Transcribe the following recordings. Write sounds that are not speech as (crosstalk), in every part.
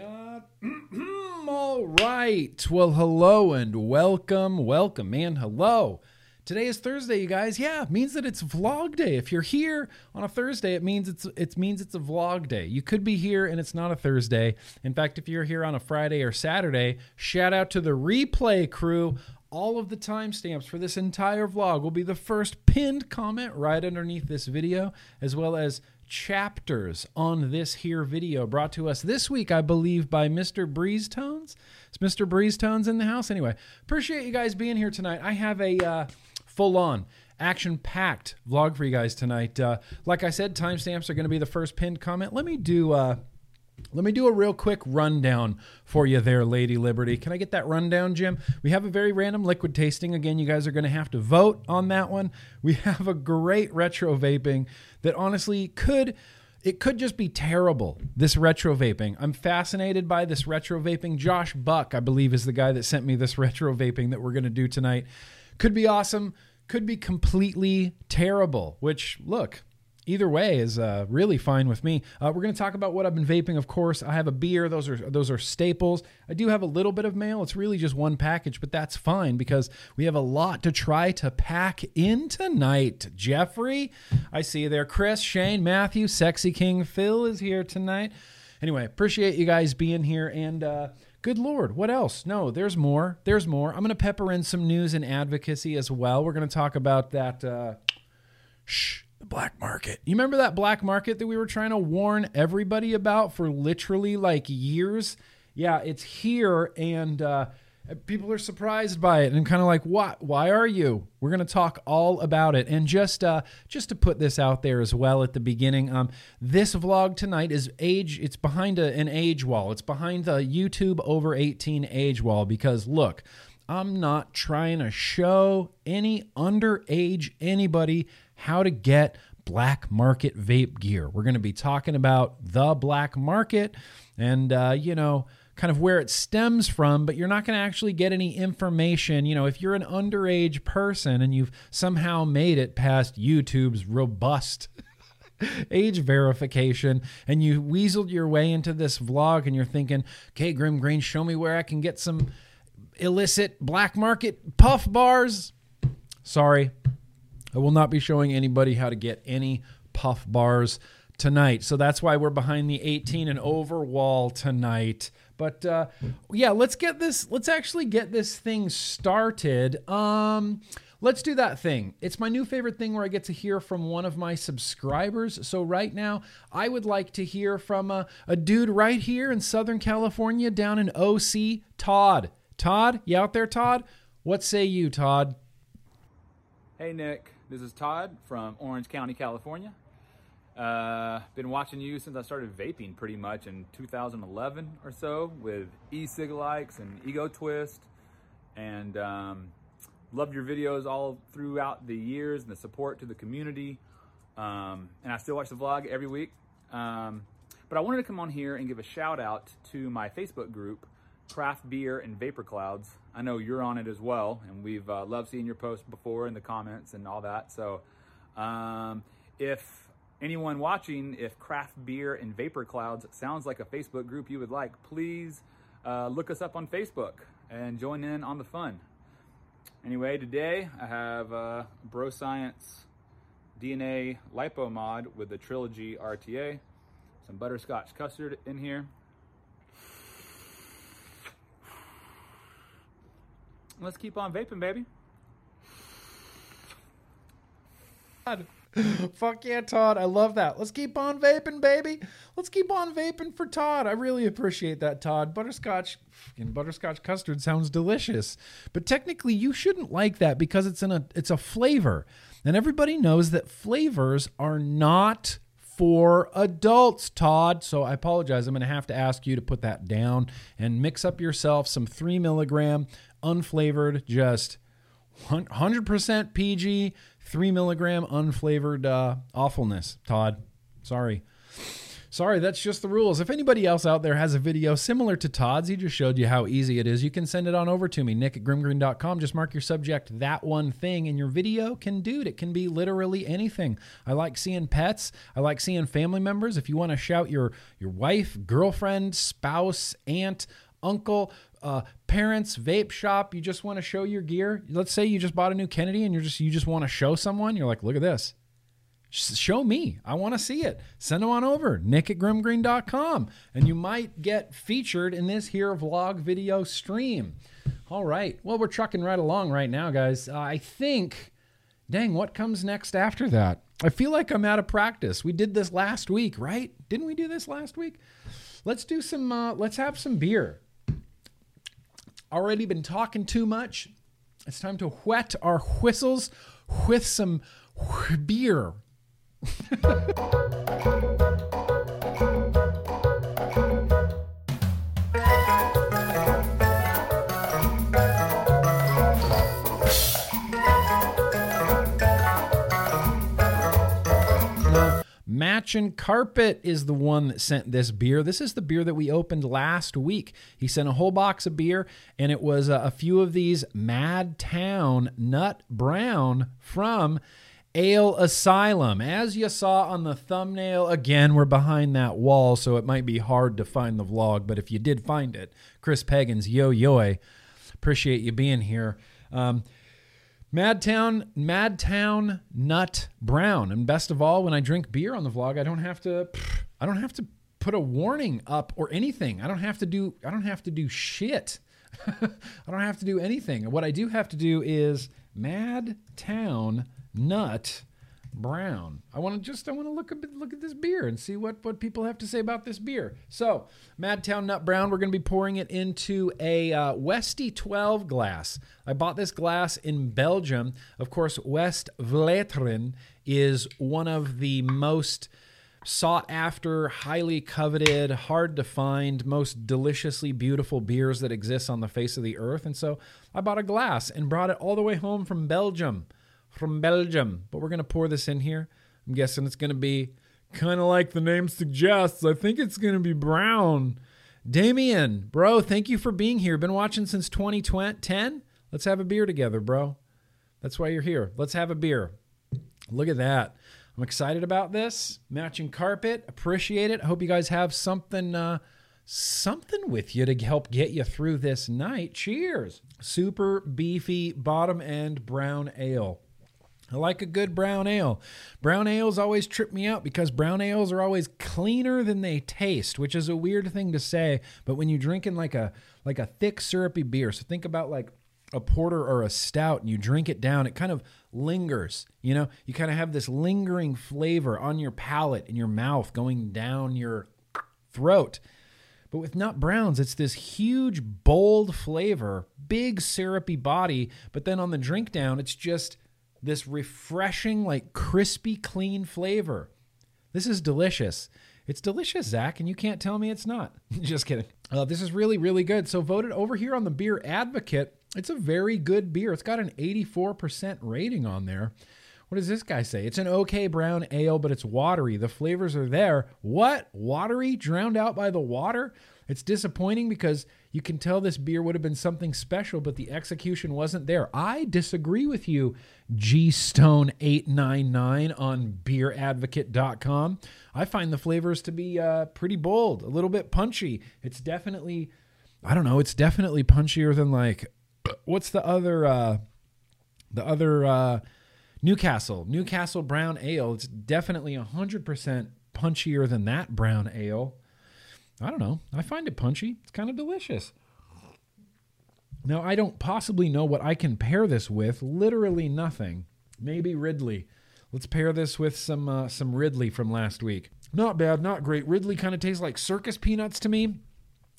God. (clears throat) All right. Well, hello and welcome. Welcome, man. Hello. Today is Thursday, you guys. Yeah, it means that it's vlog day. If you're here on a Thursday, it means it's it means it's a vlog day. You could be here and it's not a Thursday. In fact, if you're here on a Friday or Saturday, shout out to the replay crew. All of the timestamps for this entire vlog will be the first pinned comment right underneath this video, as well as chapters on this here video brought to us this week, I believe, by Mr. Breeze Tones. Is Mr. Breeze Tones in the house? Anyway, appreciate you guys being here tonight. I have a uh, full on action packed vlog for you guys tonight. Uh, like I said, timestamps are going to be the first pinned comment. Let me do. Uh, let me do a real quick rundown for you there, Lady Liberty. Can I get that rundown, Jim? We have a very random liquid tasting. Again, you guys are going to have to vote on that one. We (laughs) have a great retro vaping that honestly could it could just be terrible this retro vaping i'm fascinated by this retro vaping josh buck i believe is the guy that sent me this (laughs) retro vaping that we're going to do tonight could be awesome could be completely terrible which look either way is uh, really fine with me. Uh, we're going to talk about what I've been vaping. Of course, I have a beer; those are those are staples. I do have a little bit of mail. It's really just one package, but that's fine because we have a lot to try to pack in tonight. Jeffrey, I see you there. Chris, Shane, Matthew, Sexy King, Phil is here tonight. Anyway, appreciate you guys being here and. Uh, Good Lord, what else? No, there's more. There's more. I'm going to pepper in some news and advocacy as well. We're going to talk about that. Uh, shh the black market. You remember that black market that we were trying to warn everybody about for literally like years? Yeah, it's here and uh, people are surprised by it and kind of like, "What? Why are you?" We're going to talk all about it. And just uh, just to put this out there as well at the beginning, um, this vlog tonight is age. It's behind a, an age wall. It's behind the YouTube over 18 age wall because look. I'm not trying to show any underage anybody how to get black market vape gear. We're going to be talking about the black market and, uh, you know, kind of where it stems from, but you're not going to actually get any information. You know, if you're an underage person and you've somehow made it past YouTube's robust (laughs) age verification and you weaseled your way into this vlog and you're thinking, okay, Grim Green, show me where I can get some illicit black market puff bars. Sorry, I will not be showing anybody how to get any puff bars tonight. So that's why we're behind the 18 and over wall tonight. But uh, yeah, let's get this. Let's actually get this thing started. Um, let's do that thing. It's my new favorite thing where I get to hear from one of my subscribers. So right now, I would like to hear from a, a dude right here in Southern California, down in OC, Todd. Todd, you out there, Todd? What say you, Todd? Hey, Nick. This is Todd from Orange County, California. Uh, been watching you since I started vaping pretty much in 2011 or so with e-cig likes and ego twist. And um, loved your videos all throughout the years and the support to the community. Um, and I still watch the vlog every week. Um, but I wanted to come on here and give a shout out to my Facebook group craft beer and vapor clouds. I know you're on it as well, and we've uh, loved seeing your posts before in the comments and all that. So, um, if anyone watching, if craft beer and vapor clouds sounds like a Facebook group you would like, please uh, look us up on Facebook and join in on the fun. Anyway, today I have uh, Bro Science DNA Lipo Mod with the Trilogy RTA, some butterscotch custard in here, Let's keep on vaping, baby. God. (laughs) Fuck yeah, Todd. I love that. Let's keep on vaping, baby. Let's keep on vaping for Todd. I really appreciate that, Todd. Butterscotch fucking butterscotch custard sounds delicious. But technically you shouldn't like that because it's in a it's a flavor. And everybody knows that flavors are not for adults, Todd. So I apologize. I'm going to have to ask you to put that down and mix up yourself some three milligram unflavored, just 100% PG, three milligram unflavored uh, awfulness. Todd, sorry. Sorry, that's just the rules. If anybody else out there has a video similar to Todd's, he just showed you how easy it is. You can send it on over to me, nick at grimgreen.com. Just mark your subject that one thing, and your video can do it. It can be literally anything. I like seeing pets. I like seeing family members. If you want to shout your your wife, girlfriend, spouse, aunt, uncle, uh, parents, vape shop, you just want to show your gear. Let's say you just bought a new Kennedy and you're just you just want to show someone. You're like, look at this show me. I want to see it. Send them on over, nick at grimgreen.com, and you might get featured in this here vlog video stream. All right. Well, we're trucking right along right now, guys. Uh, I think, dang, what comes next after that? I feel like I'm out of practice. We did this last week, right? Didn't we do this last week? Let's do some, uh, let's have some beer. Already been talking too much. It's time to whet our whistles with some beer. (laughs) Matchin' Carpet is the one that sent this beer. This is the beer that we opened last week. He sent a whole box of beer, and it was a, a few of these Mad Town Nut Brown from Ale Asylum. As you saw on the thumbnail, again, we're behind that wall, so it might be hard to find the vlog, but if you did find it, Chris Pagans, yo yo, appreciate you being here. Um, Madtown, Madtown Nut Brown, and best of all, when I drink beer on the vlog, I don't have to, I don't have to put a warning up or anything. I don't have to do, I don't have to do shit. (laughs) I don't have to do anything. What I do have to do is Madtown nut brown. I want to just I want to look a bit, look at this beer and see what what people have to say about this beer. So, Madtown Nut Brown, we're going to be pouring it into a uh, Westy 12 glass. I bought this glass in Belgium. Of course, Westvleteren is one of the most sought after, highly coveted, hard to find, most deliciously beautiful beers that exists on the face of the earth. And so, I bought a glass and brought it all the way home from Belgium from Belgium. But we're going to pour this in here. I'm guessing it's going to be kind of like the name suggests. I think it's going to be brown. Damien, bro, thank you for being here. Been watching since 2010. Let's have a beer together, bro. That's why you're here. Let's have a beer. Look at that. I'm excited about this. Matching carpet. Appreciate it. I hope you guys have something uh, something with you to help get you through this night. Cheers. Super beefy bottom end brown ale. I like a good brown ale. Brown ales always trip me out because brown ales are always cleaner than they taste, which is a weird thing to say. But when you're drinking like a like a thick syrupy beer, so think about like a porter or a stout and you drink it down, it kind of lingers. You know, you kind of have this lingering flavor on your palate in your mouth going down your throat. But with nut browns, it's this huge, bold flavor, big syrupy body. But then on the drink down, it's just this refreshing, like crispy, clean flavor. This is delicious. It's delicious, Zach, and you can't tell me it's not. (laughs) Just kidding. Uh, this is really, really good. So, voted over here on the Beer Advocate. It's a very good beer. It's got an 84% rating on there. What does this guy say? It's an okay brown ale, but it's watery. The flavors are there. What? Watery? Drowned out by the water? It's disappointing because you can tell this beer would have been something special, but the execution wasn't there. I disagree with you, G Stone 899 on beeradvocate.com. I find the flavors to be uh, pretty bold, a little bit punchy. It's definitely, I don't know, it's definitely punchier than like, (clears throat) what's the other, uh, the other, uh, Newcastle, Newcastle Brown Ale. It's definitely 100% punchier than that brown ale. I don't know. I find it punchy. It's kind of delicious. Now, I don't possibly know what I can pair this with. Literally nothing. Maybe Ridley. Let's pair this with some uh, some Ridley from last week. Not bad, not great. Ridley kind of tastes like circus peanuts to me.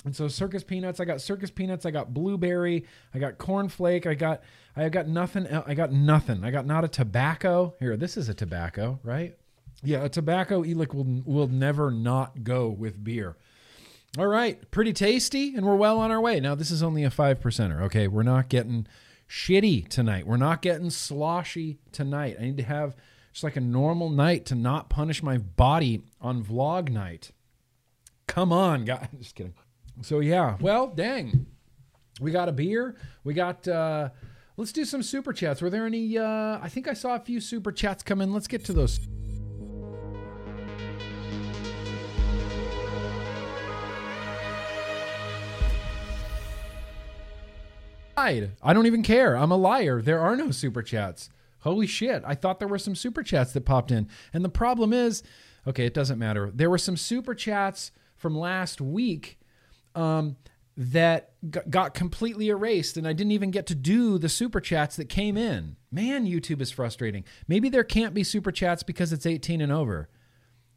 And so circus peanuts, I got circus peanuts, I got blueberry, I got cornflake, I got I got nothing I got nothing. I got not a tobacco. Here, this is a tobacco, right? Yeah, a tobacco elic will will never not go with beer. All right, pretty tasty, and we're well on our way. Now, this is only a five percenter. Okay, we're not getting shitty tonight. We're not getting sloshy tonight. I need to have just like a normal night to not punish my body on vlog night. Come on, guys. (laughs) Just kidding. So yeah, well, dang. We got a beer. We got uh let's do some super chats. Were there any uh I think I saw a few super chats come in. Let's get to those. I don't even care. I'm a liar. There are no super chats. Holy shit. I thought there were some super chats that popped in. And the problem is, okay, it doesn't matter. There were some super chats from last week um, that got completely erased, and I didn't even get to do the super chats that came in. Man, YouTube is frustrating. Maybe there can't be super chats because it's 18 and over.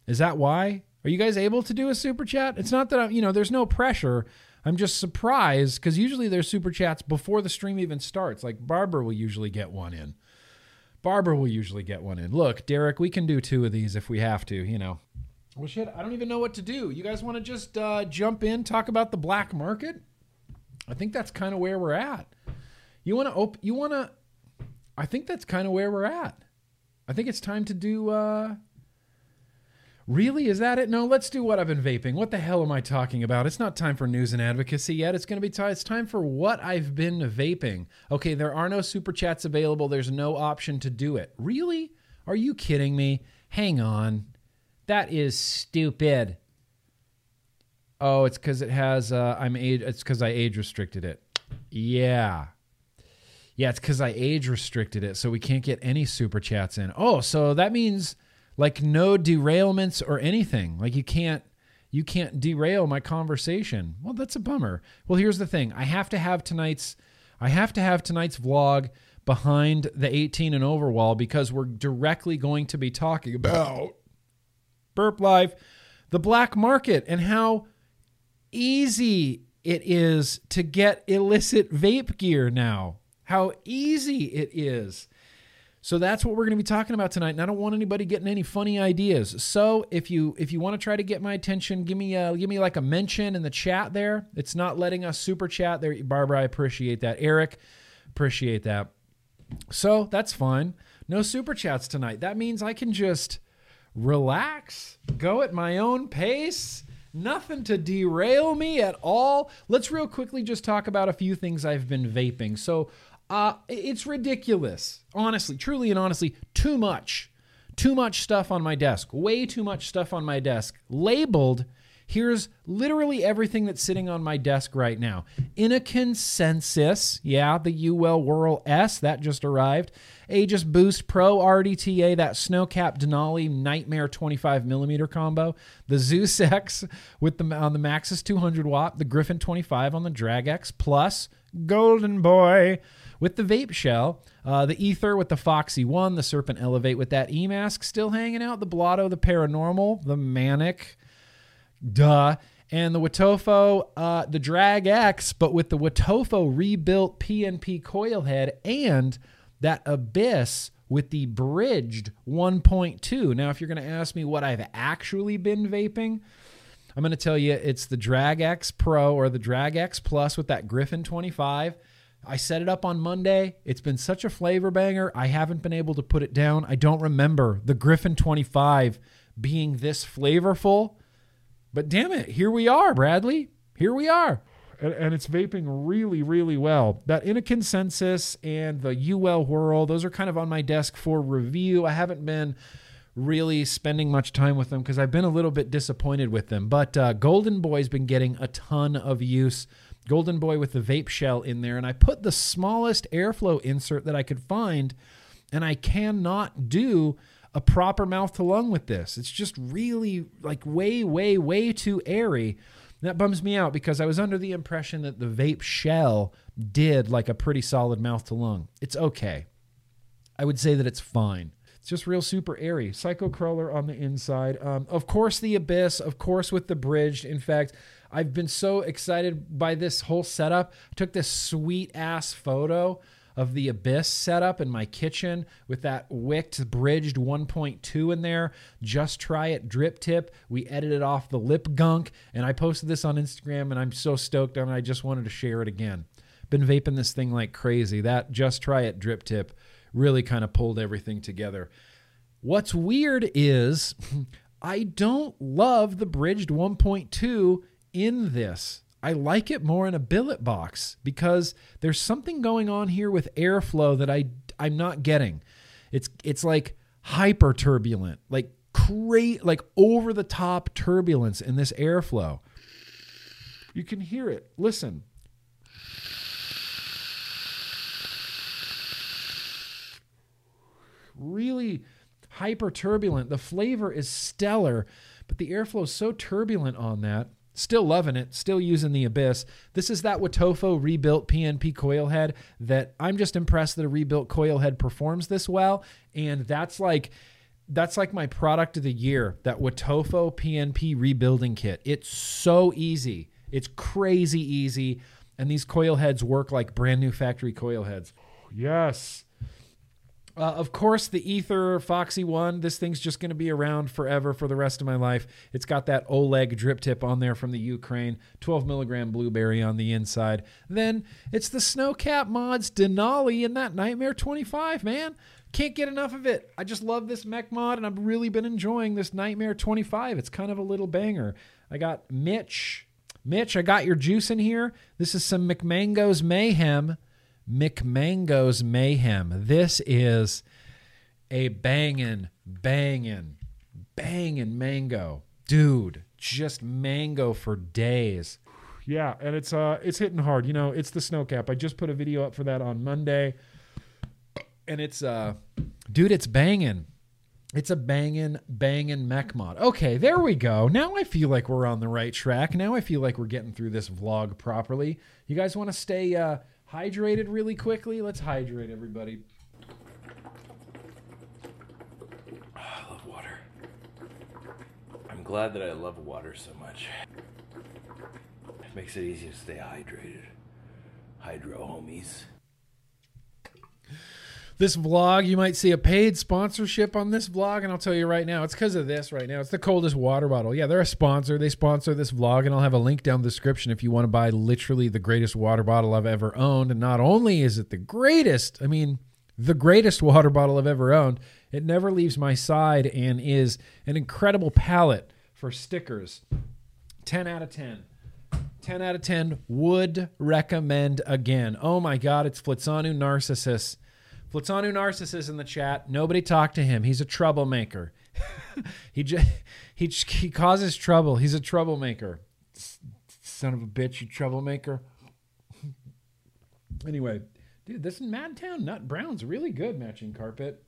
Is that why? Are you guys able to do a super chat? It's not that I'm, you know, there's no pressure. I'm just surprised because usually there's super chats before the stream even starts. Like Barbara will usually get one in. Barbara will usually get one in. Look, Derek, we can do two of these if we have to, you know. Well, shit, I don't even know what to do. You guys want to just uh, jump in, talk about the black market? I think that's kind of where we're at. You want to op- You want to? I think that's kind of where we're at. I think it's time to do. Uh, Really? Is that it? No, let's do what I've been vaping. What the hell am I talking about? It's not time for news and advocacy yet. It's going to be time. It's time for what I've been vaping. Okay, there are no super chats available. There's no option to do it. Really? Are you kidding me? Hang on. That is stupid. Oh, it's because it has. Uh, I'm age. It's because I age restricted it. Yeah. Yeah, it's because I age restricted it, so we can't get any super chats in. Oh, so that means like no derailments or anything. Like you can't you can't derail my conversation. Well, that's a bummer. Well, here's the thing. I have to have tonight's I have to have tonight's vlog behind the 18 and over wall because we're directly going to be talking about Burp Life, the black market and how easy it is to get illicit vape gear now. How easy it is. So that's what we're going to be talking about tonight, and I don't want anybody getting any funny ideas. So if you if you want to try to get my attention, give me a, give me like a mention in the chat there. It's not letting us super chat there, Barbara. I appreciate that. Eric, appreciate that. So that's fine. No super chats tonight. That means I can just relax, go at my own pace. Nothing to derail me at all. Let's real quickly just talk about a few things I've been vaping. So uh, it's ridiculous. Honestly, truly and honestly, too much. Too much stuff on my desk. Way too much stuff on my desk. Labeled. Here's literally everything that's sitting on my desk right now. Innokin Sensis, yeah, the Uwell Whirl S that just arrived. Aegis Boost Pro RDTA, that Snowcap Denali Nightmare 25 millimeter combo. The Zeus X with the on the Maxxis 200 watt. The Griffin 25 on the Drag X Plus. Golden Boy with the vape shell, uh, the Ether with the Foxy One, the Serpent Elevate with that E mask still hanging out, the Blotto, the Paranormal, the Manic, duh, and the Wotofo, uh, the Drag X, but with the Wotofo rebuilt PNP coil head and that Abyss with the bridged 1.2. Now, if you're going to ask me what I've actually been vaping, I'm going to tell you it's the Drag X Pro or the Drag X Plus with that Griffin 25 I set it up on Monday. It's been such a flavor banger. I haven't been able to put it down. I don't remember the Griffin 25 being this flavorful. But damn it, here we are, Bradley. Here we are. And, and it's vaping really, really well. That Innokin Sensis and the Uwell Whirl, those are kind of on my desk for review. I haven't been really spending much time with them because I've been a little bit disappointed with them. But uh, Golden Boy's been getting a ton of use. Golden Boy with the vape shell in there, and I put the smallest airflow insert that I could find, and I cannot do a proper mouth to lung with this. It's just really like way, way, way too airy. That bums me out because I was under the impression that the vape shell did like a pretty solid mouth to lung. It's okay. I would say that it's fine. It's just real super airy. Psycho crawler on the inside. Um, of course, the abyss. Of course, with the bridged. In fact, I've been so excited by this whole setup. I took this sweet ass photo of the Abyss setup in my kitchen with that wicked bridged 1.2 in there. Just try it drip tip. We edited off the lip gunk and I posted this on Instagram and I'm so stoked on it. I just wanted to share it again. Been vaping this thing like crazy. That just try it drip tip really kind of pulled everything together. What's weird is (laughs) I don't love the bridged 1.2 in this. I like it more in a billet box because there's something going on here with airflow that I I'm not getting. It's it's like hyper turbulent, like great like over the top turbulence in this airflow. You can hear it. Listen. Really hyper turbulent. The flavor is stellar, but the airflow is so turbulent on that. Still loving it, still using the Abyss. This is that Wotofo rebuilt PNP coil head that I'm just impressed that a rebuilt coil head performs this well. And that's like that's like my product of the year, that Wotofo PNP rebuilding kit. It's so easy. It's crazy easy. And these coil heads work like brand new factory coil heads. Yes. Uh, of course, the Ether Foxy one. This thing's just going to be around forever for the rest of my life. It's got that Oleg drip tip on there from the Ukraine, 12 milligram blueberry on the inside. Then it's the Snowcap Mods Denali and that Nightmare 25, man. Can't get enough of it. I just love this mech mod, and I've really been enjoying this Nightmare 25. It's kind of a little banger. I got Mitch. Mitch, I got your juice in here. This is some McMango's Mayhem. McMango's Mayhem. This is a banging, banging, banging mango. Dude, just mango for days. Yeah, and it's uh it's hitting hard. You know, it's the snowcap. I just put a video up for that on Monday. And it's uh dude, it's banging. It's a banging, banging mech mod. Okay, there we go. Now I feel like we're on the right track. Now I feel like we're getting through this vlog properly. You guys want to stay uh hydrated really quickly? Let's hydrate everybody. Ah, I love water. I'm glad that I love water so much. It makes it easy to stay hydrated. Hydro homies. This vlog, you might see a paid sponsorship on this vlog, and I'll tell you right now, it's because of this right now. It's the coldest water bottle. Yeah, they're a sponsor. They sponsor this vlog, and I'll have a link down the description if you want to buy literally the greatest water bottle I've ever owned. And not only is it the greatest, I mean, the greatest (laughs) water bottle I've ever owned, it never leaves my side and is an incredible palette for stickers. 10 out of 10. 10 out of 10 would recommend again. Oh my God, it's Flitzanu Narcissus. Flitzanu Narcissus in the chat. Nobody talk to him. He's a troublemaker. (laughs) he, just, he j- he causes trouble. He's a troublemaker. Son of a bitch, you troublemaker. (laughs) anyway, dude, this Madtown Nut Brown's really good matching carpet.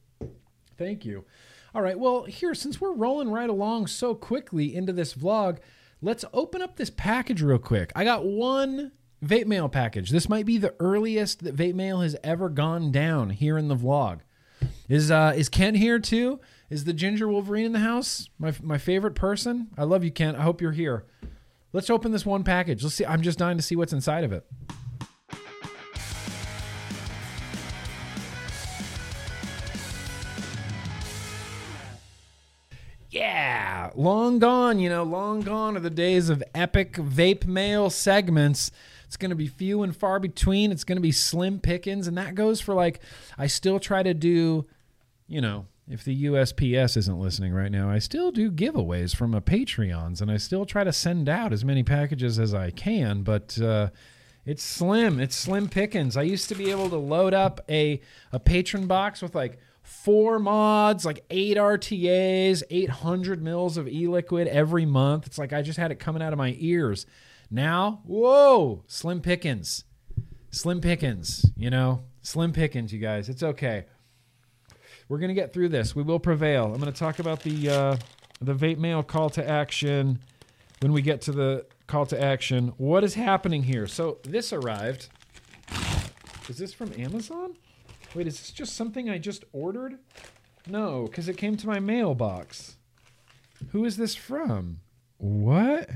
Thank you. All right, well, here, since we're rolling right along so quickly into this vlog, let's open up this package real quick. I got one vape mail package. This might be the earliest that vape mail has ever gone down here in the vlog. Is uh is Kent here too? Is the Ginger Wolverine in the house? My my favorite person. I love you, Kent. I hope you're here. Let's open this one package. Let's see. I'm just dying to see what's inside of it. Yeah, long gone, you know, long gone are the days of epic vape mail segments. It's going to be few and far between. It's going to be slim pickings. And that goes for like, I still try to do, you know, if the USPS isn't listening right now, I still do giveaways from a Patreons and I still try to send out as many packages as I can. But, uh, it's slim. It's slim pickings. I used to be able to load up a, a patron box with like four mods, like eight RTAs, 800 mils of e liquid every month. It's like I just had it coming out of my ears. Now, whoa, slim pickings. Slim pickings, you know, slim pickings, you guys. It's okay. We're going to get through this. We will prevail. I'm going to talk about the uh, the vape mail call to action when we get to the call to action. What is happening here? So this arrived. Is this from Amazon? Wait, is this just something I just ordered? No, because it came to my mailbox. Who is this from? What?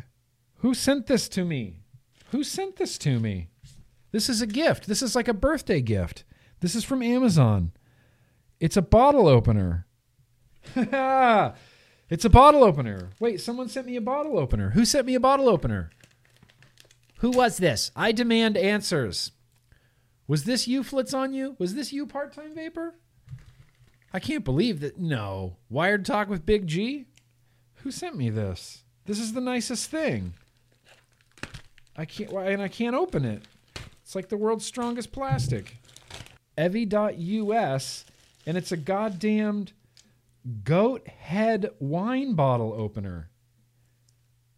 Who sent this to me? Who sent this to me? This is a gift. This is like a birthday gift. This is from Amazon. It's a bottle opener. (laughs) it's a bottle opener. Wait, someone sent me a bottle opener. Who sent me a bottle opener? Who was this? I demand answers. Was this you, Flitz on you? Was this you, part time vapor? I can't believe that. No. Wired Talk with Big G? Who sent me this? This is the nicest thing. I can't and I can't open it. It's like the world's strongest plastic. Evie.us and it's a goddamned goat head wine bottle opener.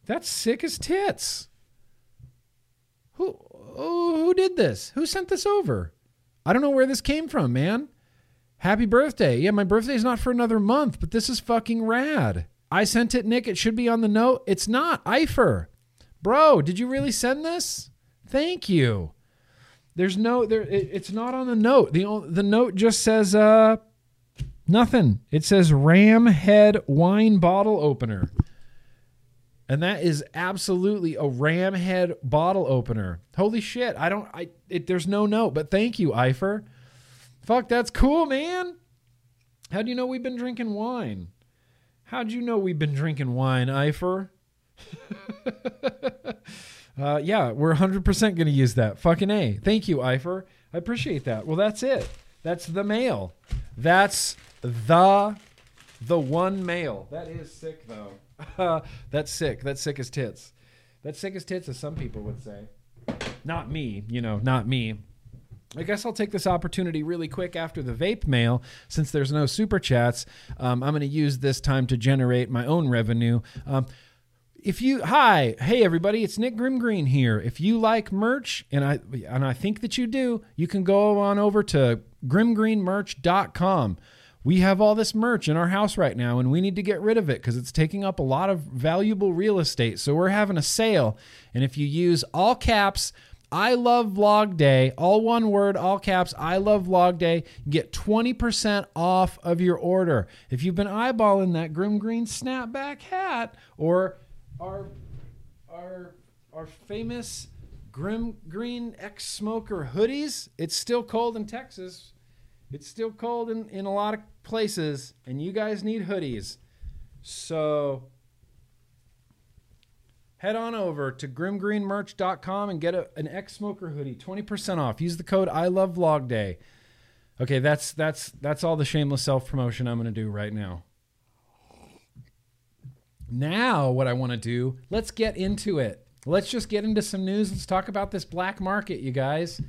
That's sick as tits. Who oh, who did this? Who sent this over? I don't know where this came from, man. Happy birthday. Yeah, my birthday's not for another month, but this is fucking rad. I sent it, Nick. It should be on the note. It's not. Eifer. Bro, did you really send this? Thank you. There's no there it, it's not on the note. The the note just says uh nothing. It says ram head wine bottle opener. And that is absolutely a ram head bottle opener. Holy shit. I don't I it, there's no note, but thank you, Eifer. Fuck, that's cool, man. How do you know we've been drinking wine? How'd you know we've been drinking wine, Eifer? (laughs) uh, yeah, we're 100% going to use that. Fucking A. Thank you, Eifer. I appreciate that. Well, that's it. That's the mail. That's the the one mail. That is sick, though. (laughs) that's sick. That's sick as tits. That's sick as tits, as some people would say. Not me, you know, not me. I guess I'll take this opportunity really quick after the vape mail, since there's no super chats. Um, I'm going to use this time to generate my own revenue. Um, if you hi hey everybody it's nick grimgreen here if you like merch and i and i think that you do you can go on over to grimgreenmerch.com we have all this merch in our house right now and we need to get rid of it because it's taking up a lot of valuable real estate so we're having a sale and if you use all caps I love vlog day, all one word, all caps. I love vlog day. Get 20% off of your order. If you've been eyeballing that Grim Green snapback hat or our our our famous Grim Green ex smoker hoodies, it's still cold in Texas. It's still cold in, in a lot of places, and you guys need hoodies. So head on over to grimgreenmerch.com and get a, an ex smoker hoodie 20% off use the code i love vlog day okay that's that's that's all the shameless self promotion i'm going to do right now now what i want to do let's get into it let's just get into some news let's talk about this black market you guys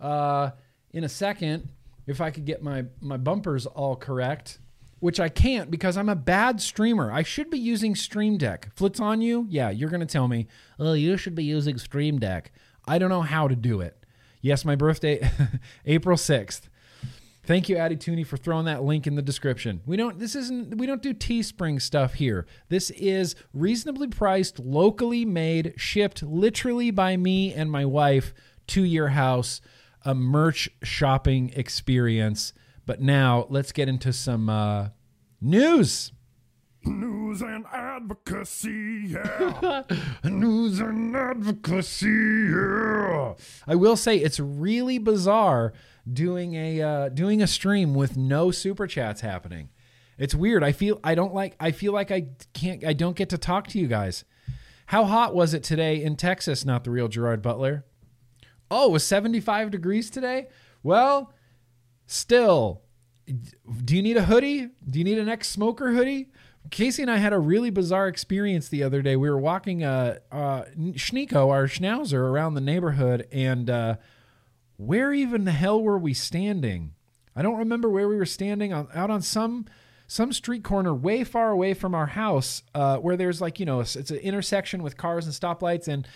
uh, in a second if i could get my my bumpers all correct which I can't because I'm a bad streamer. I should be using Stream Deck. Flits on you? Yeah, you're to tell me, oh, you should be using Stream Deck. I don't know how to do it. Yes, my birthday, (laughs) April 6th. Thank you, Addy Tooney, for throwing that link in the description. We don't this isn't we don't do Teespring stuff here. This is reasonably priced, locally made, shipped literally by me and my wife to your house, a merch shopping experience. But now let's get into some uh, news. News and advocacy, yeah. (laughs) News and advocacy. Yeah. I will say it's really bizarre doing a uh, doing a stream with no super chats happening. It's weird. I feel I don't like. I feel like I can't. I don't get to talk to you guys. How hot was it today in Texas? Not the real Gerard Butler. Oh, it was 75 degrees today. Well, still, do you need a hoodie? Do you need an ex smoker hoodie? Casey and I had a really bizarre experience the other day. We were walking uh, uh, Schneeko, our schnauzer, around the neighborhood, and uh, where even the hell were we standing? I don't remember where we were standing on, out on some some street corner way far away from our house, uh, where there's like you know it's, it's an intersection with cars and stoplights, and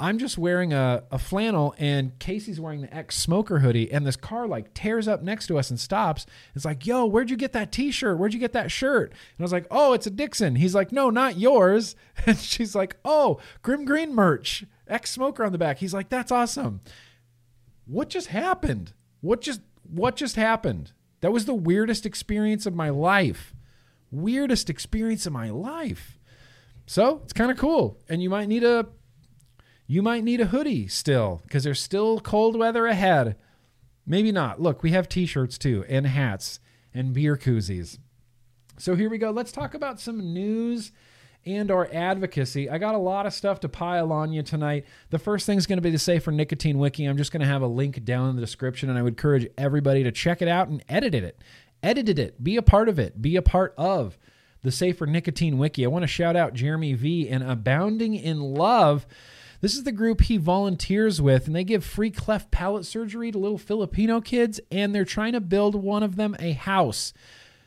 I'm just wearing a, a flannel and Casey's wearing the ex smoker hoodie and this car like tears up next to us and stops. It's like, yo, where'd you get that t-shirt? Where'd you get that shirt? And I was like, oh, it's a Dixon. He's like, no, not yours. (laughs) And she's like, oh, Grim Green merch, ex smoker on the back. He's like, that's awesome. What just happened? What just what just happened? That was the weirdest experience of my life. Weirdest experience of my life. So it's kind of cool. And you might need a you might need a hoodie still because there's still cold weather ahead. Maybe not. Look, we have t-shirts too and hats and beer koozies. So here we go. Let's talk about some news and our advocacy. I got a lot of stuff to pile on you tonight. The first thing is going to be the Safer Nicotine Wiki. I'm just going to have a link down in the description, and I would encourage everybody to check it out and edit it. Edited it. Be a part of it. Be a part of the Safer Nicotine Wiki. I want to shout out Jeremy V and Abounding in Love. This is the group he volunteers with, and they give free cleft palate surgery to little Filipino kids, and they're trying to build one of them a house.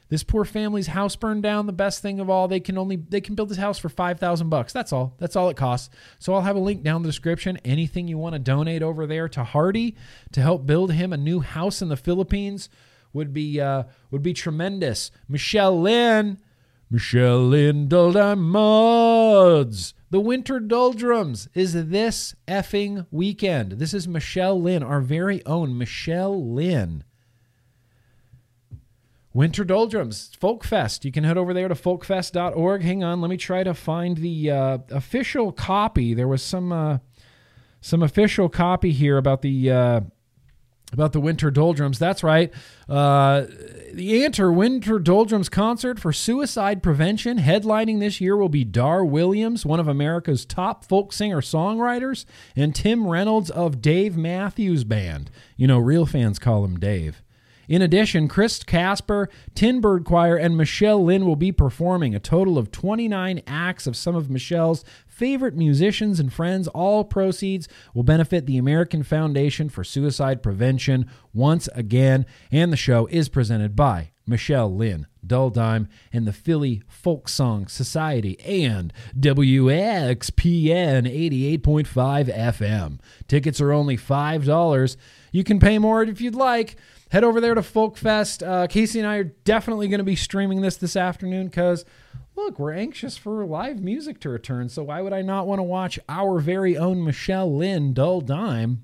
This poor family's house burned down. The best thing of all, they can only they can build this house for five thousand bucks. That's all. That's all it costs. So I'll have a link down in the description. Anything you want to donate over there to Hardy to help build him a new house in the Philippines would be uh, would be tremendous. Michelle Lynn, Michelle Lynn Duldime Mods. The winter doldrums is this effing weekend. This is Michelle Lynn, our very own Michelle Lynn. Winter Doldrums, Folk Fest. You can head over there to folkfest.org. Hang on, let me try to find the uh, official copy. There was some uh, some official copy here about the uh, about the Winter Doldrums. That's right. Uh, the Enter Winter Doldrums concert for suicide prevention. Headlining this year will be Dar Williams, one of America's top folk singer songwriters, and Tim Reynolds of Dave Matthews Band. You know, real fans call him Dave. In addition, Chris Casper, Tin Bird Choir, and Michelle Lynn will be performing a total of 29 acts of some of Michelle's favorite musicians and friends. All proceeds will benefit the American Foundation for Suicide Prevention once again, and the show is presented by Michelle Lynn, Duldime, and the Philly Folk Song Society, and WXPN 88.5 FM. Tickets are only $5. You can pay more if you'd like head over there to Folk Fest. Uh, Casey and I are definitely going to be streaming this this afternoon because, look, we're anxious for live music to return. So why would I not want to watch our very own Michelle Lynn Dull Dime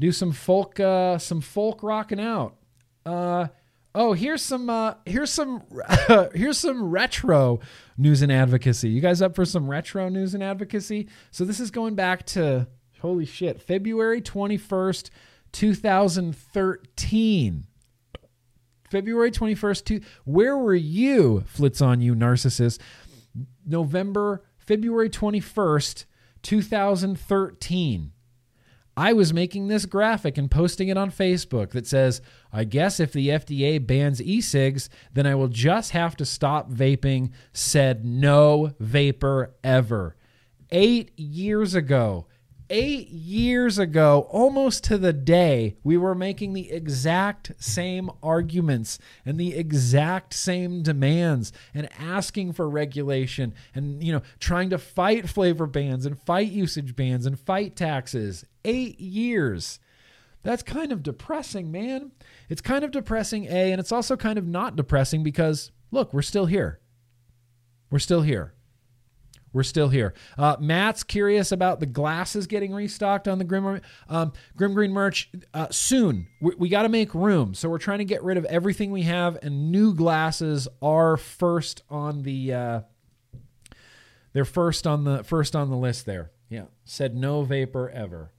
do some folk, uh, some folk rocking out? Uh, oh, here's some, uh, here's some, (laughs) here's some retro news and advocacy. You guys up for some retro news and advocacy? So this is going back to holy shit, February twenty first. 2013. February 21st, two, where were you, Flits on you, narcissist? November, February 21st, 2013. I was making this graphic and posting it on Facebook that says, I guess if the FDA bans e cigs, then I will just have to stop vaping. Said no vapor ever. Eight years ago, eight years ago, almost to the day, we were making the exact same arguments and the exact same demands and asking for regulation and, you know, trying to fight flavor bans and fight usage bans and fight taxes. Eight years. That's kind of depressing, man. It's kind of depressing, A, and it's also kind of not depressing because, look, we're still here. We're still here. We're still here. Uh, Matt's curious about the glasses getting restocked on the Grim, um, Grim Green merch uh, soon. We, we got to make room, so we're trying to get rid of everything we have, and new glasses are first on the. Uh, they're first on the first on the list there. Yeah, said no vapor ever.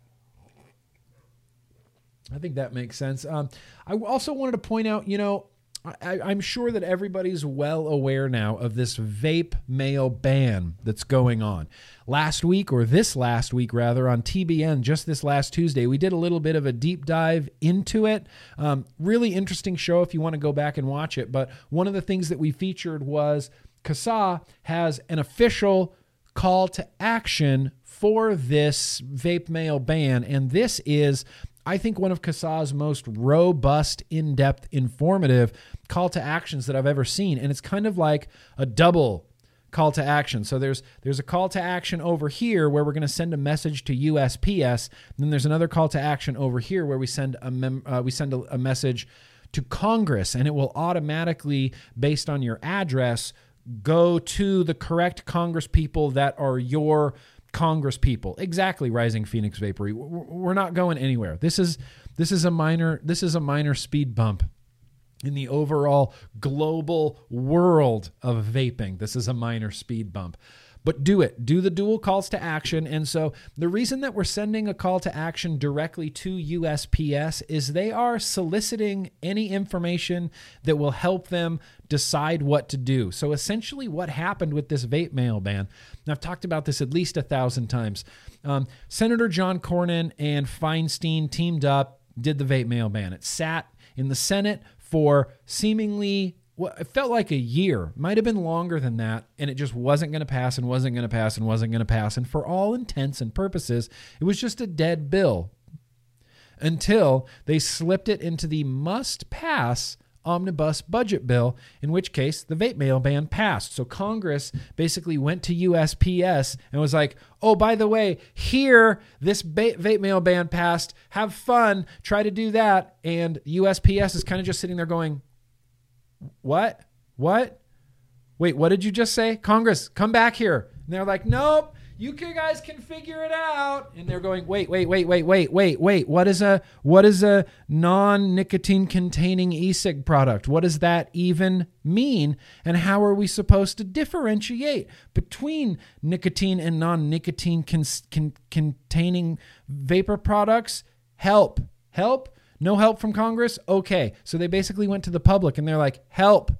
I think that makes sense. Um, I also wanted to point out, you know, I, I'm sure that everybody's well aware now of this vape mail ban that's going on. Last week, or this last week rather, on TBN, just this last Tuesday, we did a little bit of a deep dive into it. Um, really interesting show if you want to go back and watch it. But one of the things that we featured was CASAA has an official call to action for this vape mail ban, and this is I think one of CASAA's most robust, in depth, informative call to actions that I've ever seen. And it's kind of like a double call to action. So there's there's a call to action over here where we're going to send a message to USPS. Then there's another call to action over here where we send a mem- uh, we send a, a message to Congress, and it will automatically, based on your address, go to the correct Congress people that are your Congress people. Exactly, Rising Phoenix Vapory. We're not going anywhere. This is this is a minor this is a minor speed bump in the overall global world of vaping. This is a minor speed bump. But do it. Do the dual calls to action. And so the reason that we're sending a call to action directly to USPS is they are soliciting any information that will help them decide what to do. So essentially, what happened with this vape mail ban, and I've talked about this at least a thousand times. Um, Senator John Cornyn and Feinstein teamed up, did the vape mail ban. It sat in the Senate for seemingly well, it felt like a year, might have been longer than that, and it just wasn't going to pass and wasn't going to pass and wasn't going to pass. And for all intents and purposes, it was just a dead bill until they slipped it into the must pass omnibus budget bill, in which case the vape mail ban passed. So Congress basically went to USPS and was like, oh, by the way, here, this ba- vape mail ban passed. Have fun. Try to do that. And USPS is kind of just sitting there going, what? What? Wait, what did you just say? Congress, come back here. And they're like, nope, you guys can figure it out. And they're going, wait, wait, wait, wait, wait, wait, wait. What is a what is a non-nicotine containing e-cig product? What does that even mean? And how are we supposed to differentiate between nicotine and non-nicotine con- con- containing vapor products? Help. Help. No help from Congress? Okay. So they basically went to the public and they're like, help.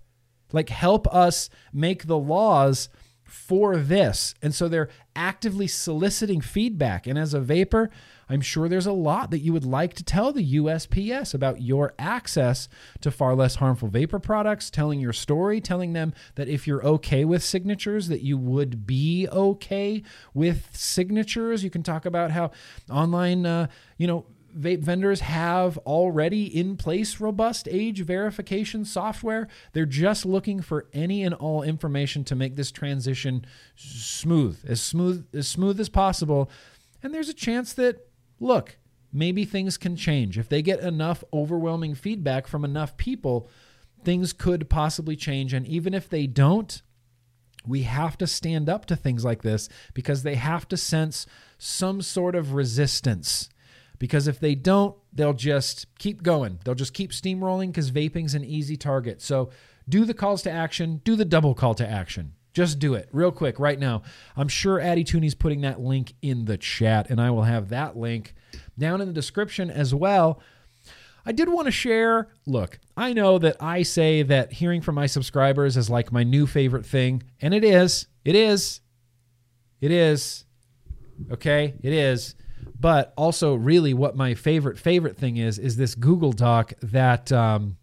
Like, help us make the laws for this. And so they're actively soliciting feedback. And as a vaper, I'm sure there's a lot that you would like to tell the USPS about your access to far less harmful vapor products, telling your story, telling them that if you're okay with signatures, that you would be okay with signatures. You can talk about how online, uh, you know, vape vendors have already in place robust age verification software. They're just looking for any and all information to make this transition smooth, as smooth as smooth as possible. And there's a chance that look, maybe things can change. If they get enough overwhelming feedback from enough people, things could possibly change and even if they don't, we have to stand up to things like this because they have to sense some sort of resistance because if they don't, they'll just keep going. They'll just keep steamrolling because vaping's an easy target. So do the calls to action, do the double call to action. Just do it real quick right now. I'm sure Addy Tooney's putting that link in the chat, and I will have that link down in the description as well. I did want to share. Look, I know that I say that hearing from my subscribers is like my new favorite thing, and it is. It is. It is. Okay? It is. But also, really, what my favorite favorite thing is is this Google Doc that um,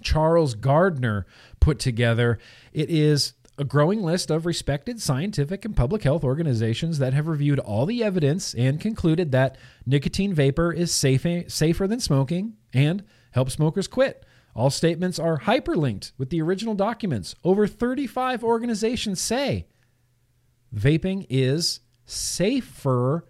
Charles Gardner put together. It is a growing list of respected scientific and public health organizations that have reviewed all the evidence and concluded that nicotine vapor is safe, safer than smoking and helps smokers quit. All statements are hyperlinked with the original documents. Over 35 organizations say vaping is safer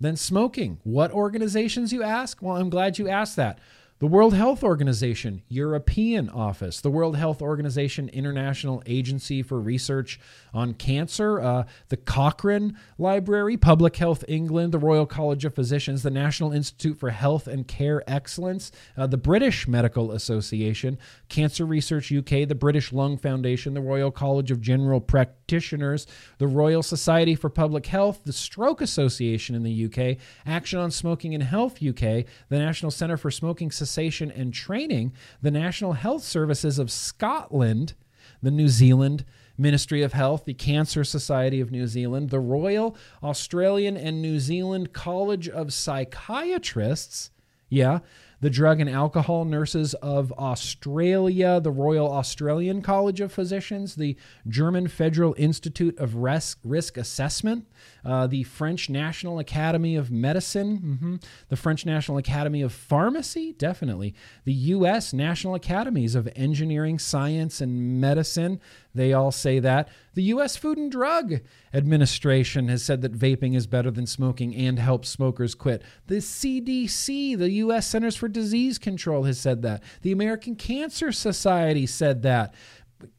than smoking. What organizations, you ask? Well, I'm glad you asked that. The World Health Organization European Office, the World Health Organization International Agency for Research on Cancer, uh, the Cochrane Library, Public Health England, the Royal College of Physicians, the National Institute for Health and Care Excellence, uh, the British Medical Association, Cancer Research UK, the British Lung Foundation, the Royal College of General Practitioners, the Royal Society for Public Health, the Stroke Association in the UK, Action on Smoking and Health UK, the National Centre for Smoking And Training, the National Health Services of Scotland, the New Zealand Ministry of Health, the Cancer Society of New Zealand, the Royal Australian and New Zealand College of Psychiatrists, yeah, the Drug and Alcohol Nurses of Australia, the Royal Australian College of Physicians, the German Federal Institute of Risk, Risk Assessment, uh, the French National Academy of Medicine, mm-hmm, the French National Academy of Pharmacy, definitely, the U.S. National Academies of Engineering, Science, and Medicine. They all say that. The U.S. Food and Drug Administration has said that vaping is better than smoking and helps smokers quit. The CDC, the U.S. Centers for Disease Control, has said that. The American Cancer Society said that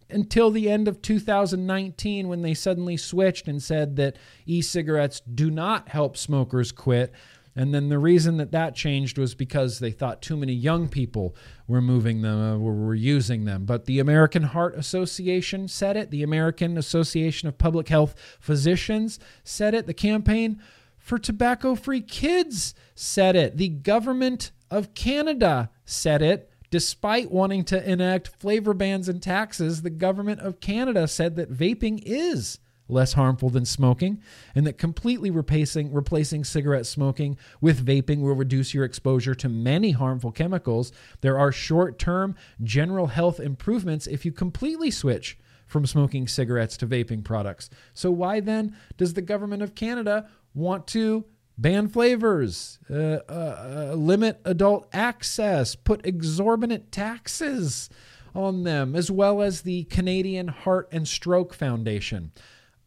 until the end of 2019 when they suddenly switched and said that e cigarettes do not help smokers quit. And then the reason that that changed was because they thought too many young people were moving them, uh, were using them. But the American Heart Association said it. The American Association of Public Health Physicians said it. The Campaign for Tobacco Free Kids said it. The government of Canada said it. Despite wanting to enact flavor bans and taxes, the government of Canada said that vaping is less harmful than smoking, and that completely replacing replacing cigarette smoking with vaping will reduce your exposure to many harmful chemicals. There are short-term general health improvements if you completely switch from smoking cigarettes to vaping products. So why then does the government of Canada want to ban flavors, uh, uh, uh, limit adult access, put exorbitant taxes on them, as well as the Canadian Heart and Stroke Foundation.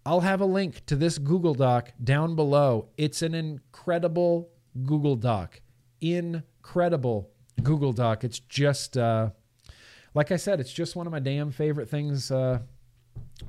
I'll have a link to this Google Doc down below. It's an incredible Google Doc. Incredible Google Doc. It's just, uh, like I said, it's just one of my damn favorite things. Uh,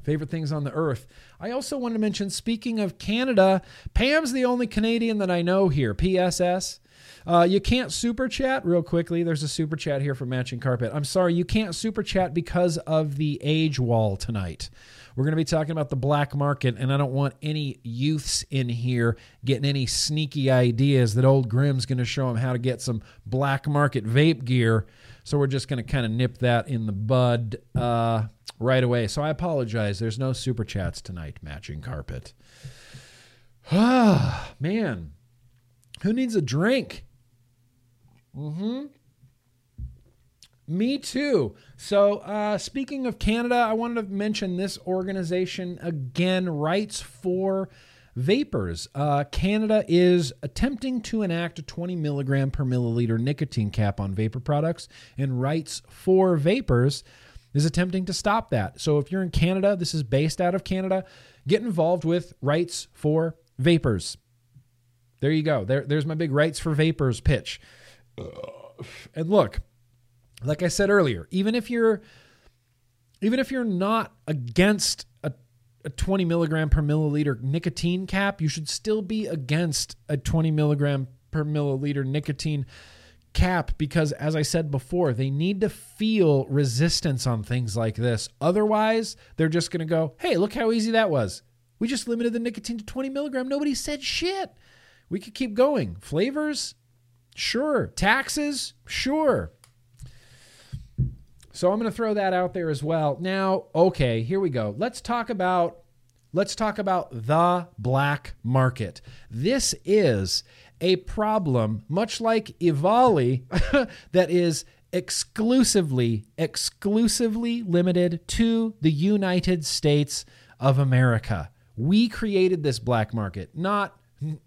favorite things on the earth. I also want to mention, speaking of Canada, Pam's the only Canadian that I know here. PSS. Uh, you can't super chat real quickly. There's a super chat here for Matching Carpet. I'm sorry, you can't super chat because of the age wall tonight. We're going to be talking about the black market, and I don't want any youths in here getting any sneaky ideas that old Grimm's going to show them how to get some black market vape gear. So we're just going to kind of nip that in the bud uh, right away. So I apologize. There's no super chats tonight, Matching Carpet. Ah, (sighs) man. Who needs a drink? Mm-hmm. Me too. So, uh, speaking of Canada, I wanted to mention this organization again, Rights for Vapors. Uh, Canada is attempting to enact a 20 milligram per milliliter nicotine cap on vapor products, and Rights4Vapers is attempting to stop that. So, if you're in Canada, this is based out of Canada, get involved with Rights for Vapors. There you go. There, there's my big Rights4Vapers pitch. And look, like I said earlier, even if you're even if you're not against a, a 20 milligram per milliliter nicotine cap, you should still be against a 20 milligram per milliliter nicotine cap because as I said before, they need to feel resistance on things like this. Otherwise, they're just gonna go, hey, look how easy that was. We just limited the nicotine to 20 milligram. Nobody said shit. We could keep going. Flavors? Sure. Taxes? Sure. So I'm going to throw that out there as well. Now, okay, here we go. Let's talk about let's talk about the black market. This is a problem much like EVALI (laughs) that is exclusively exclusively limited to the United States of America. We created this black market. Not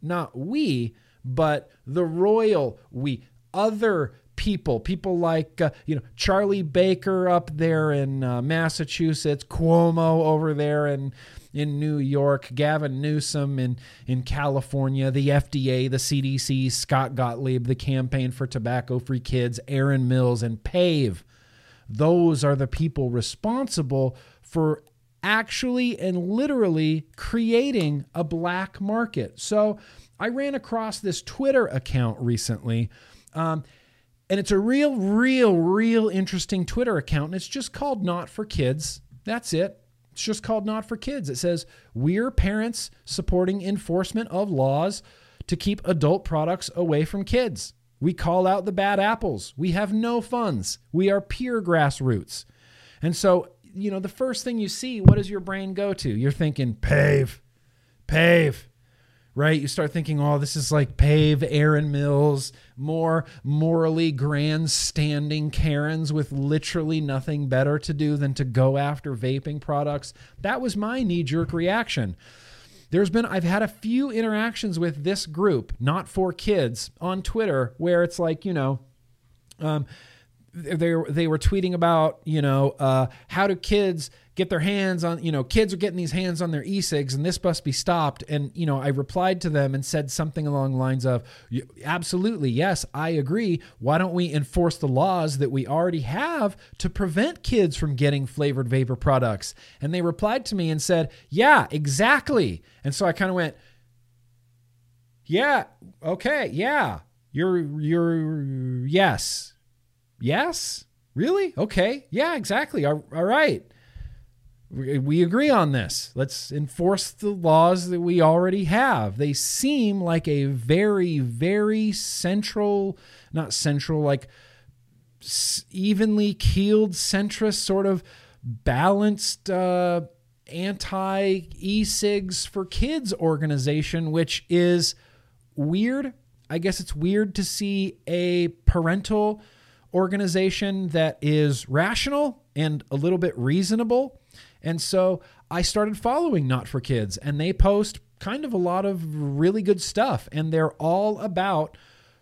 not we, but the royal we other people, people like uh, you know Charlie Baker up there in uh, Massachusetts, Cuomo over there in in New York, Gavin Newsom in in California, the FDA, the CDC, Scott Gottlieb, the Campaign for Tobacco Free Kids, Aaron Mills, and PAVE. Those are the people responsible for actually and literally creating a black market. So I ran across this Twitter account recently. Um, and it's a real, real, real interesting Twitter account. And it's just called Not for Kids. That's it. It's just called Not for Kids. It says, We're parents supporting enforcement of laws to keep adult products away from kids. We call out the bad apples. We have no funds. We are pure grassroots. And so, you know, the first thing you see, what does your brain go to? You're thinking, pave, pave, right? You start thinking, oh, this is like Pave, Aaron Mills, more morally grandstanding Karens with literally nothing better to do than to go after vaping products. That was my knee jerk reaction. There's been, I've had a few interactions with this group, not for kids, on Twitter, where it's like, you know, um, they they were tweeting about you know uh, how do kids get their hands on you know kids are getting these hands on their e-cigs and this must be stopped. And you know I replied to them and said something along the lines of absolutely yes I agree. Why don't we enforce the laws that we already have to prevent kids from getting flavored vapor products? And they replied to me and said yeah exactly. And so I kind of went yeah okay yeah you're you're yes Yes? Really? Okay. Yeah, exactly. All, all right. We, agree on this. Let's enforce the laws that we already have. They seem like a very, very central, not central, like evenly keeled, centrist, sort of balanced uh, anti e-cigs for kids organization, which is weird. I guess it's weird to see a parental organization that is rational and a little bit reasonable. And so I started following Not for Kids, and they post kind of a lot of really good stuff. And they're all about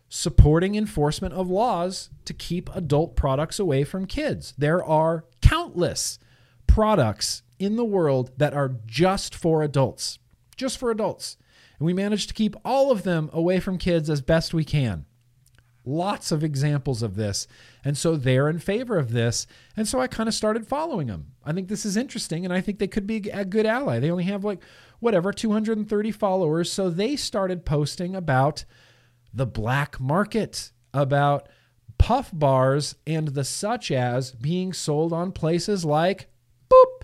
supporting enforcement of laws to keep adult products away from kids. There are countless products in the world that are just for adults, just for adults. And we manage to keep all of them away from kids as best we can. Lots of examples of this. And so they're in favor of this. And so I kind of started following them. I think this is interesting and I think they could be a good ally. They only have like, whatever, 230 followers. So they started posting about the black market, about puff bars and the such as being sold on places like boop.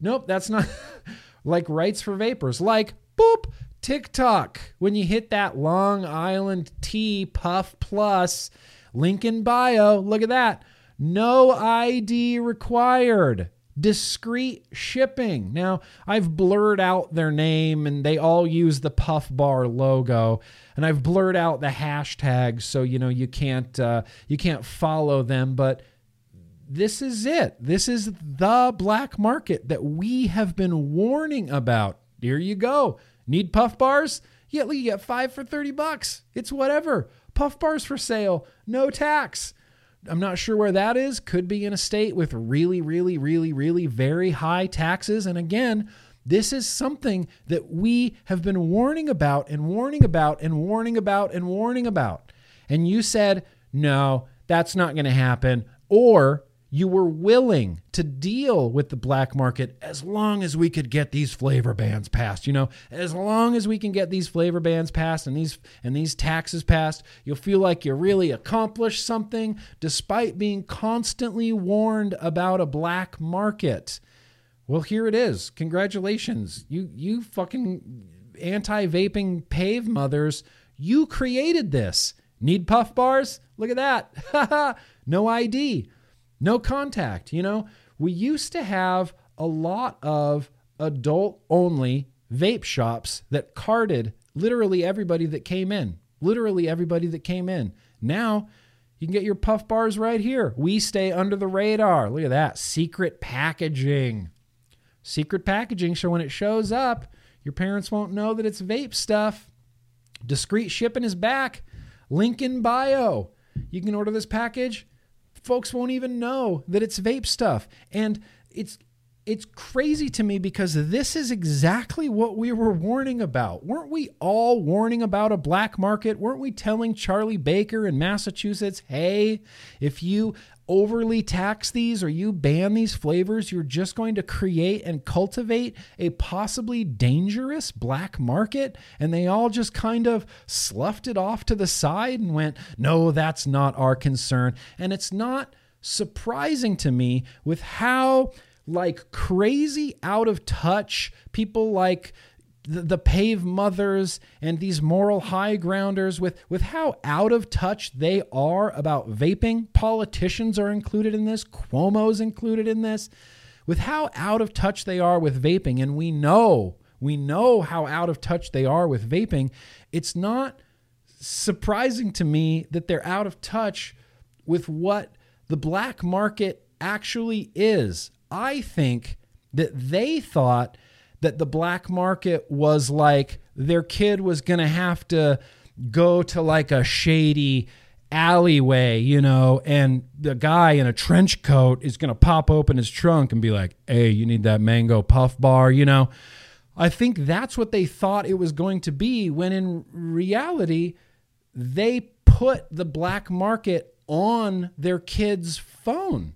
Nope, that's not (laughs) like rights for vapors, like boop TikTok, when you hit that Long Island Tea Puff Plus link in bio, look at that. No ID required. Discreet shipping. Now, I've blurred out their name and they all use the Puff Bar logo, and I've blurred out the hashtags so you know you can't uh, you can't follow them. But this is it. This is the black market that we have been warning about. Here you go. Need puff bars? Yeah, you get five for 30 bucks. It's whatever. Puff bars for sale, no tax. I'm not sure where that is. Could be in a state with really, really, really, really very high taxes. And again, this is something that we have been warning about and warning about and warning about and warning about. And you said, no, that's not going to happen. Or you were willing to deal with the black market as long as we could get these flavor bans passed you know? As long as we can get these flavor bans passed and these and these taxes passed you'll feel like you really accomplished something despite being constantly warned about a black market. Well here it is. Congratulations. You you fucking anti-vaping pave mothers you created this. Need puff bars? Look at that. (laughs) No id no contact. You know, we used to have a lot of adult only vape shops that carded literally everybody that came in. Literally everybody that came in. Now, you can get your puff bars right here. We stay under the radar. Look at that. Secret packaging. Secret packaging. So when it shows up, your parents won't know that it's vape stuff. Discreet shipping is back. Link in bio. You can order this package folks won't even know that it's vape stuff. And it's it's crazy to me because this is exactly what we were warning about. Weren't we all warning about a black market? Weren't we telling Charlie Baker in Massachusetts, hey, if you overly tax these or you ban these flavors, you're just going to create and cultivate a possibly dangerous black market? And they all just kind of sloughed it off to the side and went, no, that's not our concern. And it's not surprising to me with how like crazy out of touch people like the, the pave mothers and these moral high grounders with with how out of touch they are about vaping. Politicians are included in this. Cuomo's included in this. With how out of touch they are with vaping and we know we know how out of touch they are with vaping. It's not surprising to me that they're out of touch with what the black market actually is. I think that they thought that the black market was like their kid was going to have to go to like a shady alleyway, you know, and the guy in a trench coat is going to pop open his trunk and be like, hey, you need that mango puff bar, you know. I think that's what they thought it was going to be when in reality, they put the black market on their kid's phone.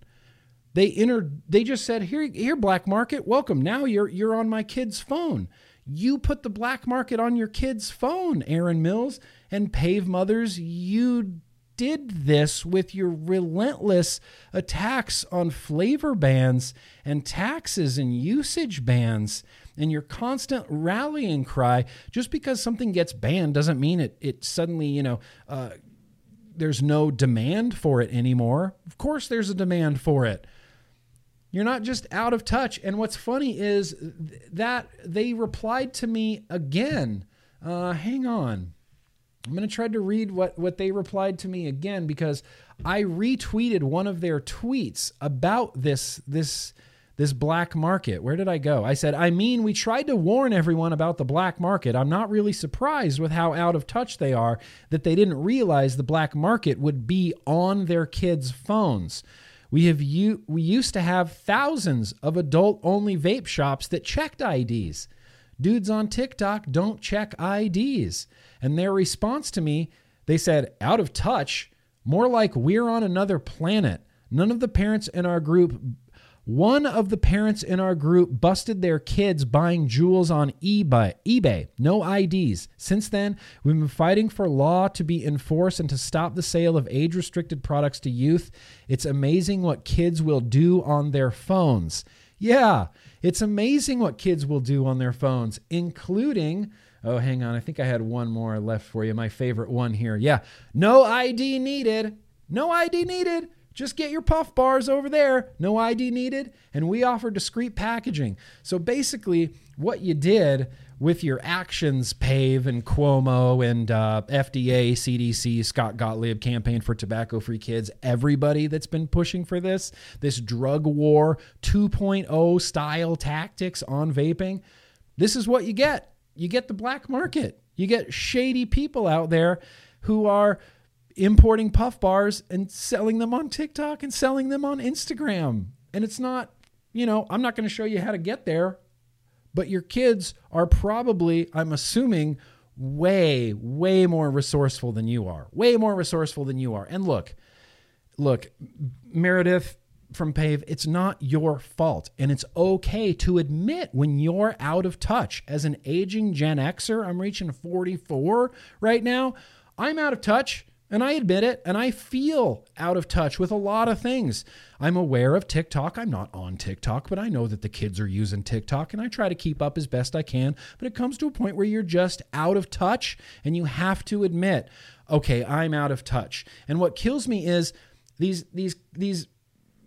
They entered they just said, "Here here black market, welcome. Now you're you're on my kid's phone." You put the black market on your kid's phone, Aaron Mills, and Pave Mothers, you did this with your relentless attacks on flavor bans and taxes and usage bans and your constant rallying cry. Just because something gets banned doesn't mean it, it suddenly, you know, uh, there's no demand for it anymore. Of course, there's a demand for it You're not just out of touch. And what's funny is th- that they replied to me again. Uh, hang on. I'm going to try to read what, what they replied to me again because I retweeted one of their tweets about this this this black market. Where did I go? I said, I mean, we tried to warn everyone about the black market. I'm not really surprised with how out of touch they are that they didn't realize the black market would be on their kids' phones. We have u- we used to have thousands of adult only vape shops that checked IDs. Dudes on TikTok don't check IDs. And their response to me, they said, out of touch, more like we're on another planet. None of the parents in our group one of the parents in our group busted their kids buying Juuls on eBay. eBay. No IDs. Since then, we've been fighting for law to be enforced and to stop the sale of age restricted products to youth. It's amazing what kids will do on their phones. Yeah, it's amazing what kids will do on their phones, including. Oh, hang on. I think I had one more left for you. My favorite one here. Yeah. No ID needed. No ID needed. Just get your puff bars over there, no ID needed, and we offer discreet packaging. So basically, what you did with your actions, Pave and Cuomo and uh, FDA, CDC, Scott Gottlieb campaign for tobacco free kids, everybody that's been pushing for this, this drug war 2.0 style tactics on vaping, this is what you get. You get the black market. You get shady people out there who are importing puff bars and selling them on TikTok and selling them on Instagram. And it's not, you know, I'm not going to show you how to get there, but your kids are probably, I'm assuming, way, way more resourceful than you are. Way more resourceful than you are. And look, look, Meredith from Pave, it's not your fault. And it's okay to admit when you're out of touch. As an aging Gen Xer, I'm reaching 44 right now. I'm out of touch. And I admit it, and I feel out of touch with a lot of things. I'm aware of TikTok. I'm not on TikTok, but I know that the kids are using TikTok, and I try to keep up as best I can. But it comes to a point where you're just out of touch, and you have to admit, okay, I'm out of touch. And what kills me is these these these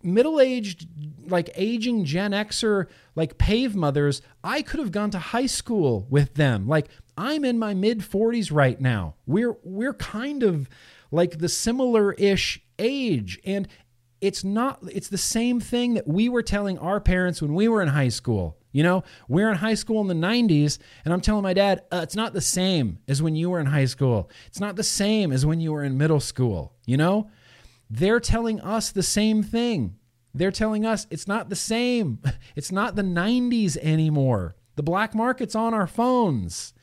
middle-aged like aging gen xer like pave mothers i could have gone to high school with them like i'm in my mid 40s right now we're we're kind of like the similar ish age. And it's not, it's the same thing that we were telling our parents when we were in high school. You know, we're in high school in the 90s, and I'm telling my dad, uh, it's not the same as when you were in high school. It's not the same as when you were in middle school. You know, they're telling us the same thing. They're telling us it's not the same. (laughs) It's not the 90s anymore. The black market's on our phones.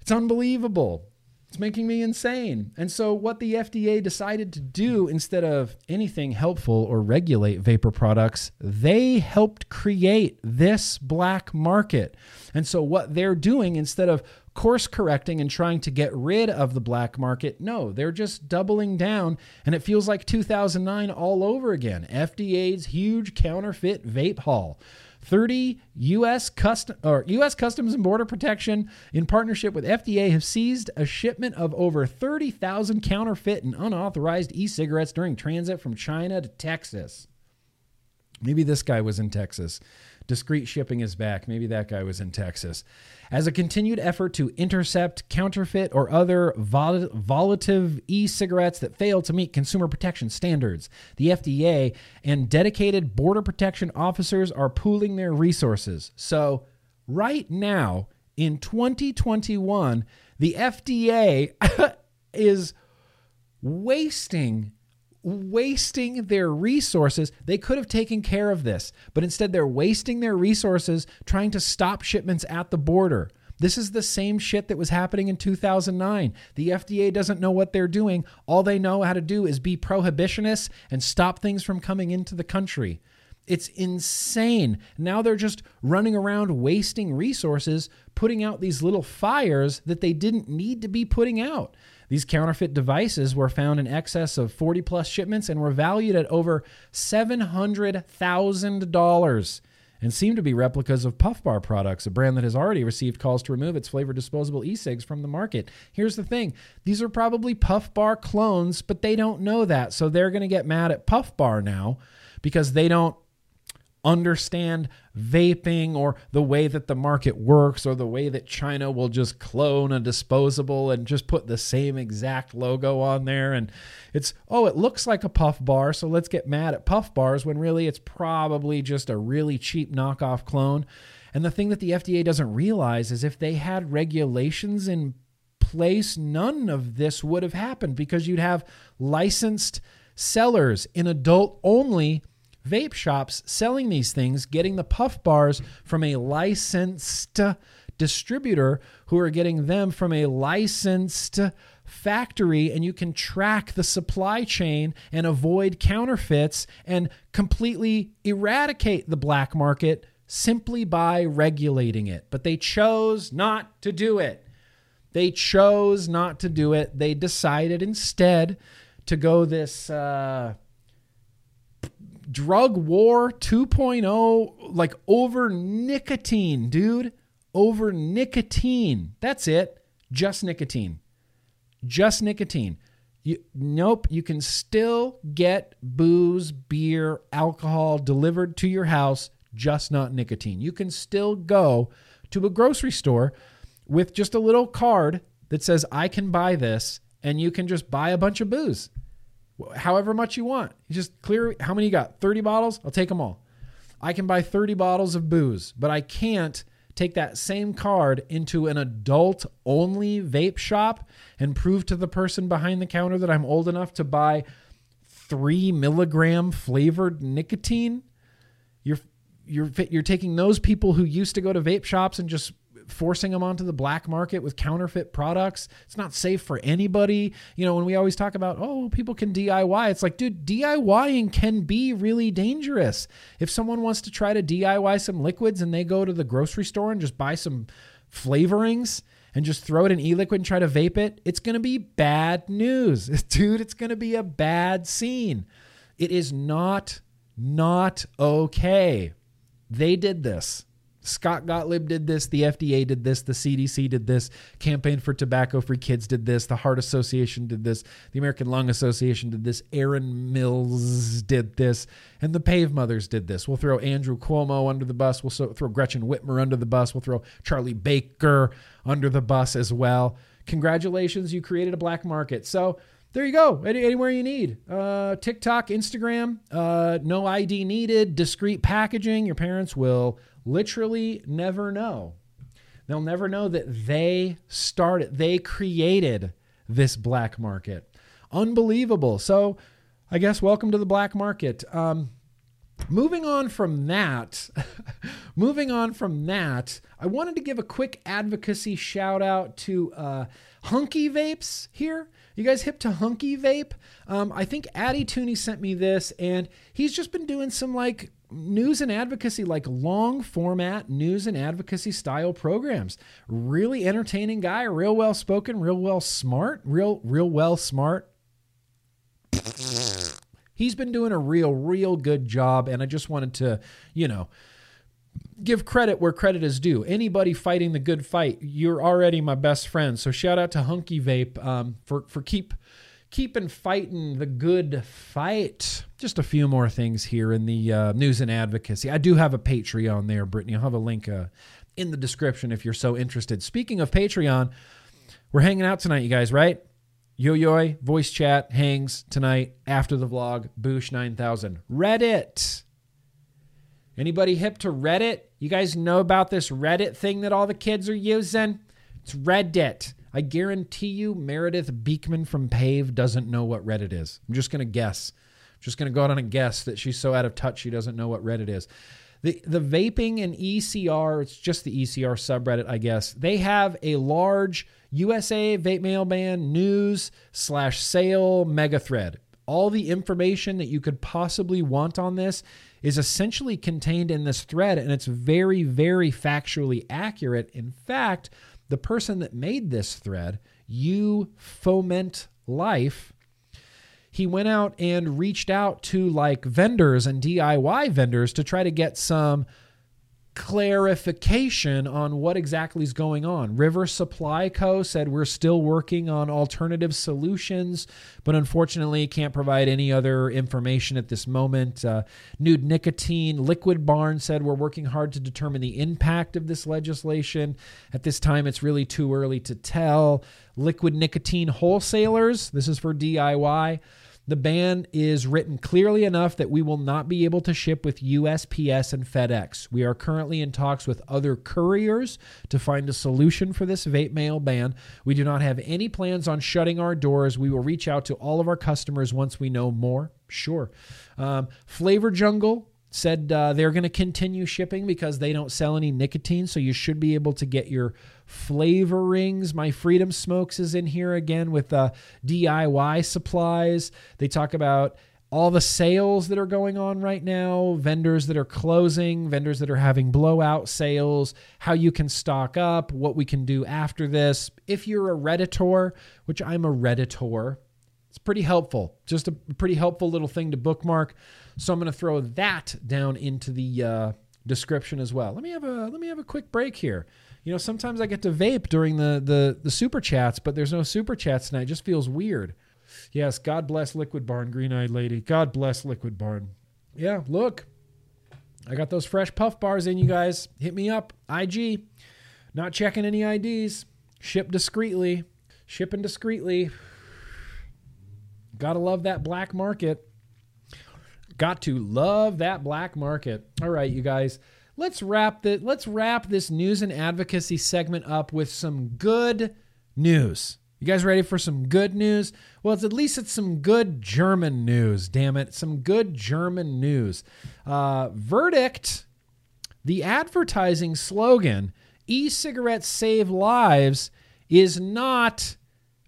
It's unbelievable. It's making me insane. And so, what the FDA decided to do instead of anything helpful or regulate vapor products, they helped create this black market. And so, what they're doing instead of course correcting and trying to get rid of the black market, no, they're just doubling down. And it feels like 2009 all over again. FDA's huge counterfeit vape haul. 30 U.S. Custom or U.S. Customs and Border Protection, in partnership with FDA, have seized a shipment of over 30,000 counterfeit and unauthorized e-cigarettes during transit from China to Texas. Maybe this guy was in Texas. Discreet shipping is back. Maybe that guy was in Texas. As a continued effort to intercept counterfeit or other vol- volative e cigarettes that fail to meet consumer protection standards, the FDA and dedicated border protection officers are pooling their resources. So, right now in 2021, the FDA (laughs) is wasting wasting their resources. They could have taken care of this, but instead they're wasting their resources trying to stop shipments at the border. This is the same shit that was happening in 2009. The FDA doesn't know what they're doing. All they know how to do is be prohibitionists and stop things from coming into the country. It's insane. Now they're just running around wasting resources, putting out these little fires that they didn't need to be putting out. These counterfeit devices were found in excess of 40 plus shipments and were valued at over $700,000 and seem to be replicas of Puff Bar products, a brand that has already received calls to remove its flavored disposable e cigs from the market. Here's the thing these are probably Puff Bar clones, but they don't know that. So they're going to get mad at Puff Bar now because they don't understand vaping or the way that the market works or the way that China will just clone a disposable and just put the same exact logo on there. And it's, oh, it looks like a puff bar, so let's get mad at puff bars when really it's probably just a really cheap knockoff clone. And the thing that the FDA doesn't realize is if they had regulations in place, none of this would have happened because you'd have licensed sellers in adult only vape shops selling these things, getting the puff bars from a licensed distributor who are getting them from a licensed factory and you can track the supply chain and avoid counterfeits and completely eradicate the black market simply by regulating it. But they chose not to do it. They chose not to do it. They decided instead to go this uh, drug war 2.0, like over nicotine, dude. Over nicotine. That's it. Just nicotine. Just nicotine. You, nope, you can still get booze, beer, alcohol delivered to your house, just not nicotine. You can still go to a grocery store with just a little card that says, I can buy this, and you can just buy a bunch of booze however much you want. You just clear how many you got? 30 bottles? I'll take them all. I can buy 30 bottles of booze, but I can't take that same card into an adult only vape shop and prove to the person behind the counter that I'm old enough to buy three milligram flavored nicotine. You're you're you're taking those people who used to go to vape shops and just forcing them onto the black market with counterfeit products. It's not safe for anybody. You know, when we always talk about, oh, people can DIY, it's like, dude, DIYing can be really dangerous. If someone wants to try to DIY some liquids and they go to the grocery store and just buy some flavorings and just throw it in e-liquid and try to vape it, it's going to be bad news. (laughs) Dude, it's going to be a bad scene. It is not not okay. They did this. Scott Gottlieb did this, the FDA did this, the CDC did this, Campaign for Tobacco Free Kids did this, the Heart Association did this, the American Lung Association did this, Aaron Mills did this, and the Pave Mothers did this. We'll throw Andrew Cuomo under the bus, we'll throw Gretchen Whitmer under the bus, we'll throw Charlie Baker under the bus as well. Congratulations, you created a black market. So, there you go. Any, anywhere you need. Uh, TikTok, Instagram, uh, no ID needed, discreet packaging. Your parents will literally never know. They'll never know that they started, they created this black market. Unbelievable. So, I guess welcome to the black market. Um, moving on from that, (laughs) moving on from that, I wanted to give a quick advocacy shout out to uh, Hunky Vapes here. You guys hip to Hunky Vape? Um, I think Addy Tooney sent me this, and he's just been doing some like news and advocacy, like long format news and advocacy style programs. Really entertaining guy, real well spoken, real well smart, real real well smart. He's been doing a real real good job, and I just wanted to, you know, give credit where credit is due. Anybody fighting the good fight, you're already my best friend. So shout out to Hunky Vape um, for for keep keeping fighting the good fight. Just a few more things here in the uh, news and advocacy. I do have a Patreon there, Brittany. I'll have a link uh, in the description if you're so interested. Speaking of Patreon, we're hanging out tonight, you guys, right? Yo Yo voice chat hangs tonight after the vlog. Boosh 9000. Reddit. Anybody hip to Reddit? You guys know about this Reddit thing that all the kids are using? It's Reddit. I guarantee you Meredith Berkman from Pave doesn't know what Reddit is. I'm just going to guess. I'm just going to go out on a guess that she's so out of touch she doesn't know what Reddit is. The, the vaping and ECR, it's just the ECR subreddit, I guess. They have a large USA Vape Mail Ban news slash sale mega thread. All the information that you could possibly want on this is essentially contained in this thread, and it's very, very factually accurate. In fact, the person that made this thread, you foment life, he went out and reached out to like vendors and DIY vendors to try to get some clarification on what exactly is going on. River Supply Co. said we're still working on alternative solutions, but unfortunately can't provide any other information at this moment. Uh, Nude Nicotine Liquid Barn said we're working hard to determine the impact of this legislation. At this time, it's really too early to tell. Liquid Nicotine Wholesalers, this is for DIY. The ban is written clearly enough that we will not be able to ship with USPS and FedEx. We are currently in talks with other couriers to find a solution for this vape mail ban. We do not have any plans on shutting our doors. We will reach out to all of our customers once we know more. Sure. Um, Flavor Jungle said uh, they're going to continue shipping because they don't sell any nicotine. So you should be able to get your flavorings. My Freedom Smokes is in here again with uh, DIY supplies. They talk about all the sales that are going on right now, vendors that are closing, vendors that are having blowout sales, how you can stock up, what we can do after this. If you're a Redditor, which I'm a Redditor, it's pretty helpful. Just a pretty helpful little thing to bookmark. So I'm going to throw that down into the uh, description as well. Let me have a let me have a quick break here. You know, sometimes I get to vape during the the the super chats, but there's no super chats tonight. It just feels weird. Yes, God bless Liquid Barn, Green Eyed Lady. God bless Liquid Barn. Yeah, look, I got those fresh puff bars in, you guys. Hit me up, IG. Not checking any IDs. Ship discreetly. Shipping discreetly. Gotta love that black market. Got to love that black market. All right, you guys. Let's wrap the let's wrap this news and advocacy segment up with some good news. You guys ready for some good news? Well, it's at least it's some good German news. Damn it, some good German news. Uh, verdict: The advertising slogan "E-cigarettes save lives" is not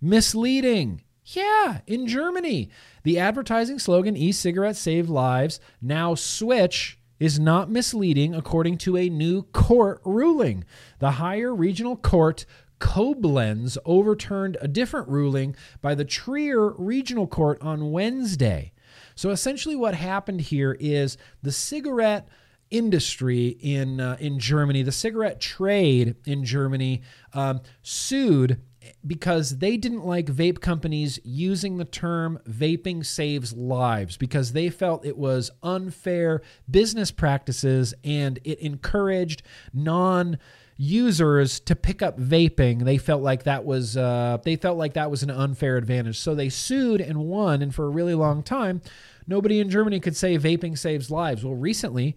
misleading. Yeah, in Germany, the advertising slogan e cigarettes save lives, now switch, is not misleading according to a new court ruling. The higher regional court Koblenz overturned a different ruling by the Trier Regional Court on Wednesday. So essentially, what happened here is the cigarette industry in uh, in Germany, the cigarette trade in Germany, um, sued because they didn't like vape companies using the term vaping saves lives because they felt it was unfair business practices and it encouraged non users to pick up vaping. They felt like that was uh, they felt like that was an unfair advantage. So they sued and won and for a really long time nobody in germany could say vaping saves lives. Well recently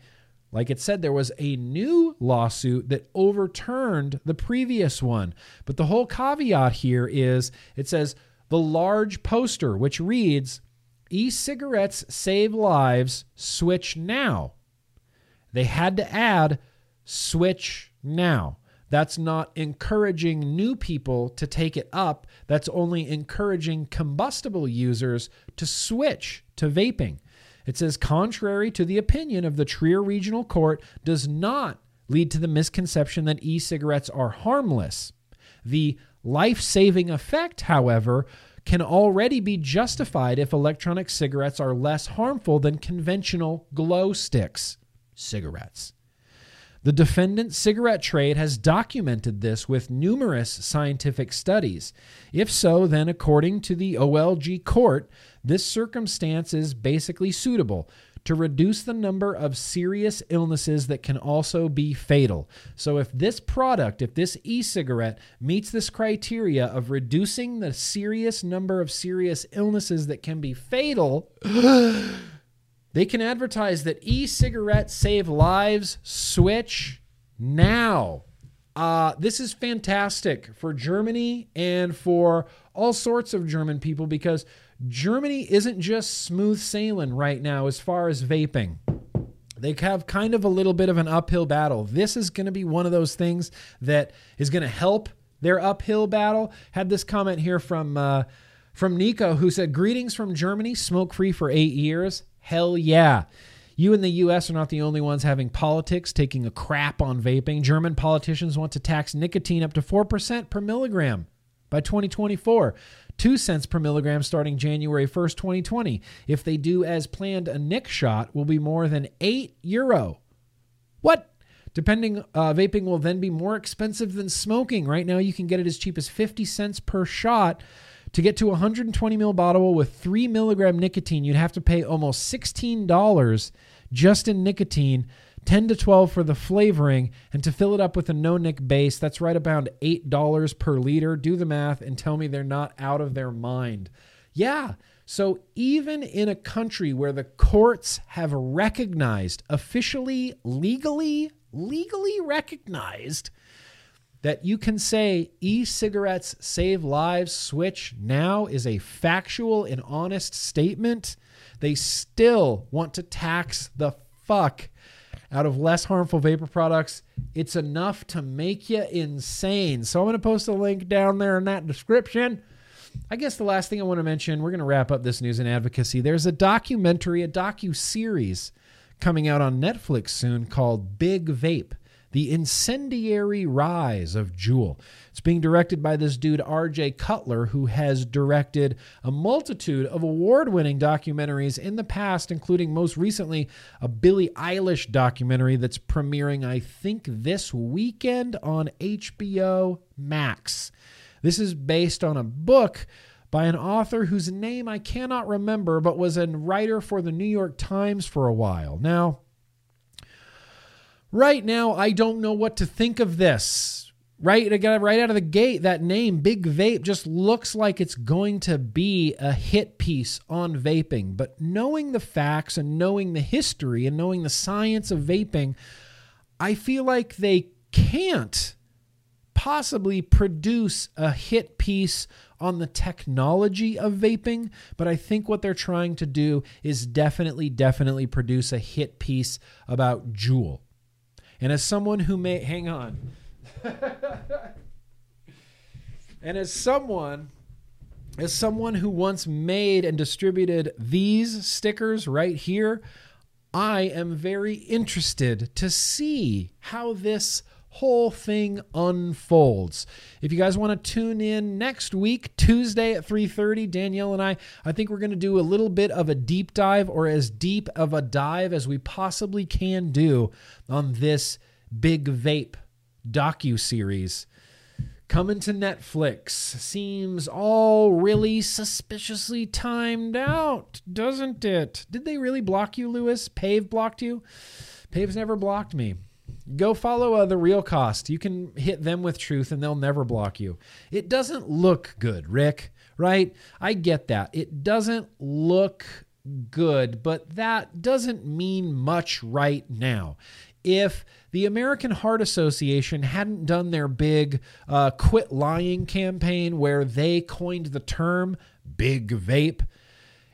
like it said, there was a new lawsuit that overturned the previous one. But the whole caveat here is it says the large poster, which reads, E cigarettes save lives, switch now. They had to add switch now. That's not encouraging new people to take it up. That's only encouraging combustible users to switch to vaping. It says, contrary to the opinion of the Trier Regional Court, does not lead to the misconception that e cigarettes are harmless. The life saving effect, however, can already be justified if electronic cigarettes are less harmful than conventional glow sticks cigarettes. The defendant cigarette trade has documented this with numerous scientific studies. If so, then according to the OLG court, this circumstance is basically suitable to reduce the number of serious illnesses that can also be fatal. So, if this product, if this e cigarette meets this criteria of reducing the serious number of serious illnesses that can be fatal, they can advertise that e cigarettes save lives. Switch now. Uh, this is fantastic for Germany and for all sorts of German people because Germany isn't just smooth sailing right now as far as vaping. They have kind of a little bit of an uphill battle. This is going to be one of those things that is going to help their uphill battle. Had this comment here from uh, from Nico who said, "Greetings from Germany. Smoke free for eight years. Hell yeah." You in the US are not the only ones having politics taking a crap on vaping. German politicians want to tax nicotine up to 4% per milligram by 2024. 2 cents per milligram starting January 1st, 2020. If they do as planned, a nic shot will be more than 8 euro. What? Depending, uh, vaping will then be more expensive than smoking. Right now, you can get it as cheap as 50 cents per shot. To get to a 120 ml bottle with 3 milligram nicotine, you'd have to pay almost $16 just in nicotine, 10 to 12 for the flavoring, and to fill it up with a no nic base, that's right about $8 per liter. Do the math and tell me they're not out of their mind. Yeah. So even in a country where the courts have recognized, officially, legally, legally recognized, that you can say e cigarettes save lives, switch now is a factual and honest statement, they still want to tax the fuck out of less harmful vapor products. It's enough to make you insane. So I'm going to post a link down there in that description. I guess the last thing I want to mention, we're going to wrap up this news and advocacy. There's a documentary, a docu series coming out on Netflix soon called Big Vape. The Incendiary Rise of Juul. It's being directed by this dude, RJ Cutler, who has directed a multitude of award winning documentaries in the past, including most recently a Billie Eilish documentary that's premiering, I think, this weekend on HBO Max. This is based on a book by an author whose name I cannot remember, but was a writer for the New York Times for a while. Now, right now, I don't know what to think of this. Right, right out of the gate, that name, Big Vape, just looks like it's going to be a hit piece on vaping. But knowing the facts and knowing the history and knowing the science of vaping, I feel like they can't possibly produce a hit piece on the technology of vaping, but I think what they're trying to do is definitely, definitely produce a hit piece about Juul. And as someone who may, hang on. (laughs) and as someone as someone who once made and distributed these stickers right here, I am very interested to see how this whole thing unfolds. If you guys want to tune in next week, Tuesday at 3:30, Danielle and I, I think we're going to do a little bit of a deep dive or as deep of a dive as we possibly can do on this Big Vape docu series coming to Netflix. Seems all really suspiciously timed out, doesn't it? Did they really block you, Lewis? Pave blocked you? Pave's never blocked me. Go follow uh, the real cost. You can hit them with truth and they'll never block you. It doesn't look good, Rick, right? I get that. It doesn't look good, but that doesn't mean much right now. If the American Heart Association hadn't done their big uh, quit lying campaign where they coined the term big vape,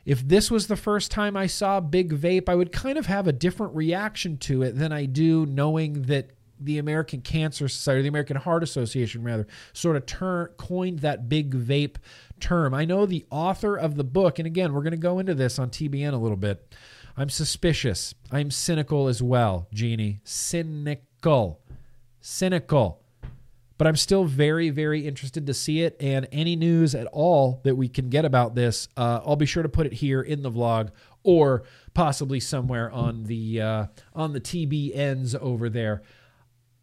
if this was the first time I saw Big Vape, I would kind of have a different reaction to it than I do knowing that the American Cancer Society, the American Heart Association, rather, sort of turn, coined that big vape term. I know the author of the book, and again, we're going to go into this on TBN a little bit. I'm suspicious. I'm cynical as well, Jeannie. Cynical. Cynical but I'm still very, very interested to see it. And any news at all that we can get about this, uh, I'll be sure to put it here in the vlog or possibly somewhere on the uh, on the TBNs over there.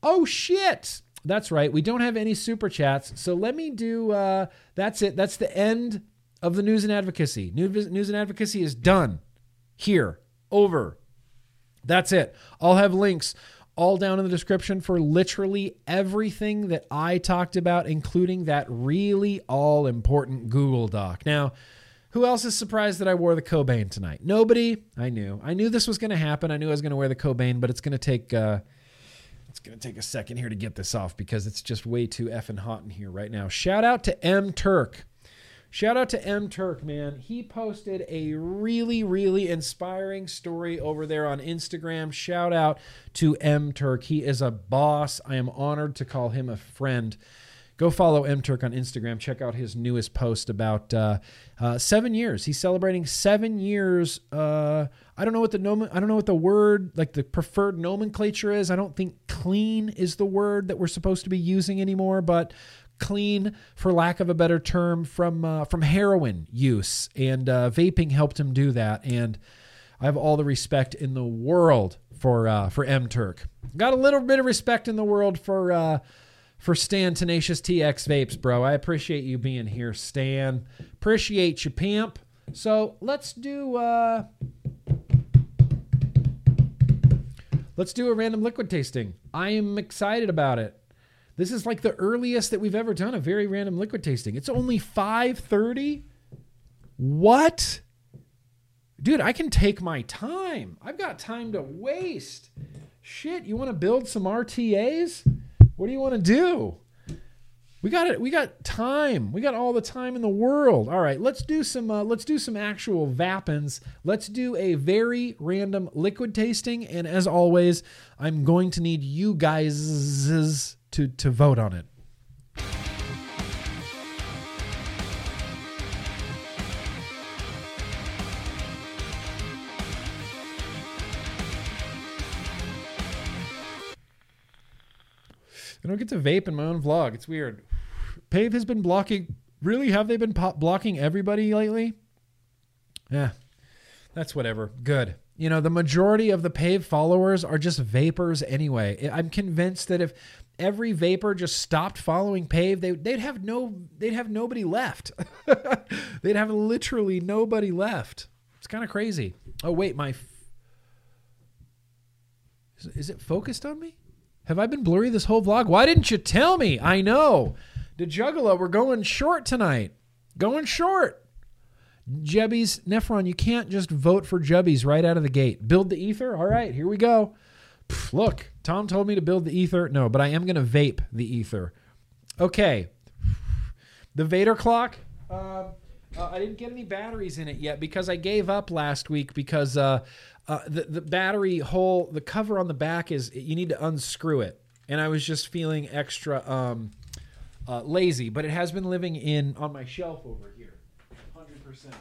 Oh shit! That's right. We don't have any super chats, so let me do. Uh, that's it. That's the end of the news and advocacy. News, news and advocacy is done. Here, over. That's it. I'll have links all down in the description for literally everything that I talked about, including that really all important Google Doc. Now, who else is surprised that I wore the Cobain tonight? Nobody. I knew. I knew this was going to happen. I knew I was going to wear the Cobain, but it's going to take. Uh, it's going to take a second here to get this off because it's just way too effing hot in here right now. Shout out to M Turk. Shout out to M Turk, man. He posted a really, really inspiring story over there on Instagram. Shout out to M Turk. He is a boss. I am honored to call him a friend. Go follow M Turk on Instagram. Check out his newest post about uh, uh, seven years. He's celebrating seven years. Uh, I don't know what the I don't know what the word like the preferred nomenclature is. I don't think clean is the word that we're supposed to be using anymore, but clean, for lack of a better term, from uh, from heroin use, and uh, vaping helped him do that. And I have all the respect in the world for uh, for M Turk. Got a little bit of respect in the world for uh, for Stan Tenacious TX Vapes, bro. I appreciate you being here, Stan. Appreciate you, pimp. So let's do uh, let's do a random liquid tasting. I am excited about it. This is like the earliest that we've ever done a very random liquid tasting. It's only 5:30. What? Dude, I can take my time. I've got time to waste. Shit, you want to build some RTAs? What do you want to do? We got it. We got time. We got all the time in the world. All right, let's do some. Uh, let's do some actual vapins. Let's do a very random liquid tasting. And as always, I'm going to need you guys to to vote on it. I don't get to vape in my own vlog. It's weird. Pave has been blocking. Really, have they been blocking everybody lately? Yeah, that's whatever. Good. You know, the majority of the Pave followers are just vapers anyway. I'm convinced that if every vaper just stopped following Pave, they, they'd have no, they'd have nobody left. (laughs) they'd have literally nobody left. It's kind of crazy. Oh wait, my. F- is, is it focused on me? Have I been blurry this whole vlog? Why didn't you tell me? I know. The Juggalo, we're going short tonight. Going short. Jebbies, Nephron, you can't just vote for Jubbies right out of the gate. Build the ether? All right, here we go. Pff, look, Tom told me to build the ether. No, but I am going to vape the ether. Okay. The Vader clock. Uh, uh, I didn't get any batteries in it yet because I gave up last week because uh, uh, the the battery hole, the cover on the back is you need to unscrew it, and I was just feeling extra um, uh, lazy. But it has been living in on my shelf over here, hundred percent,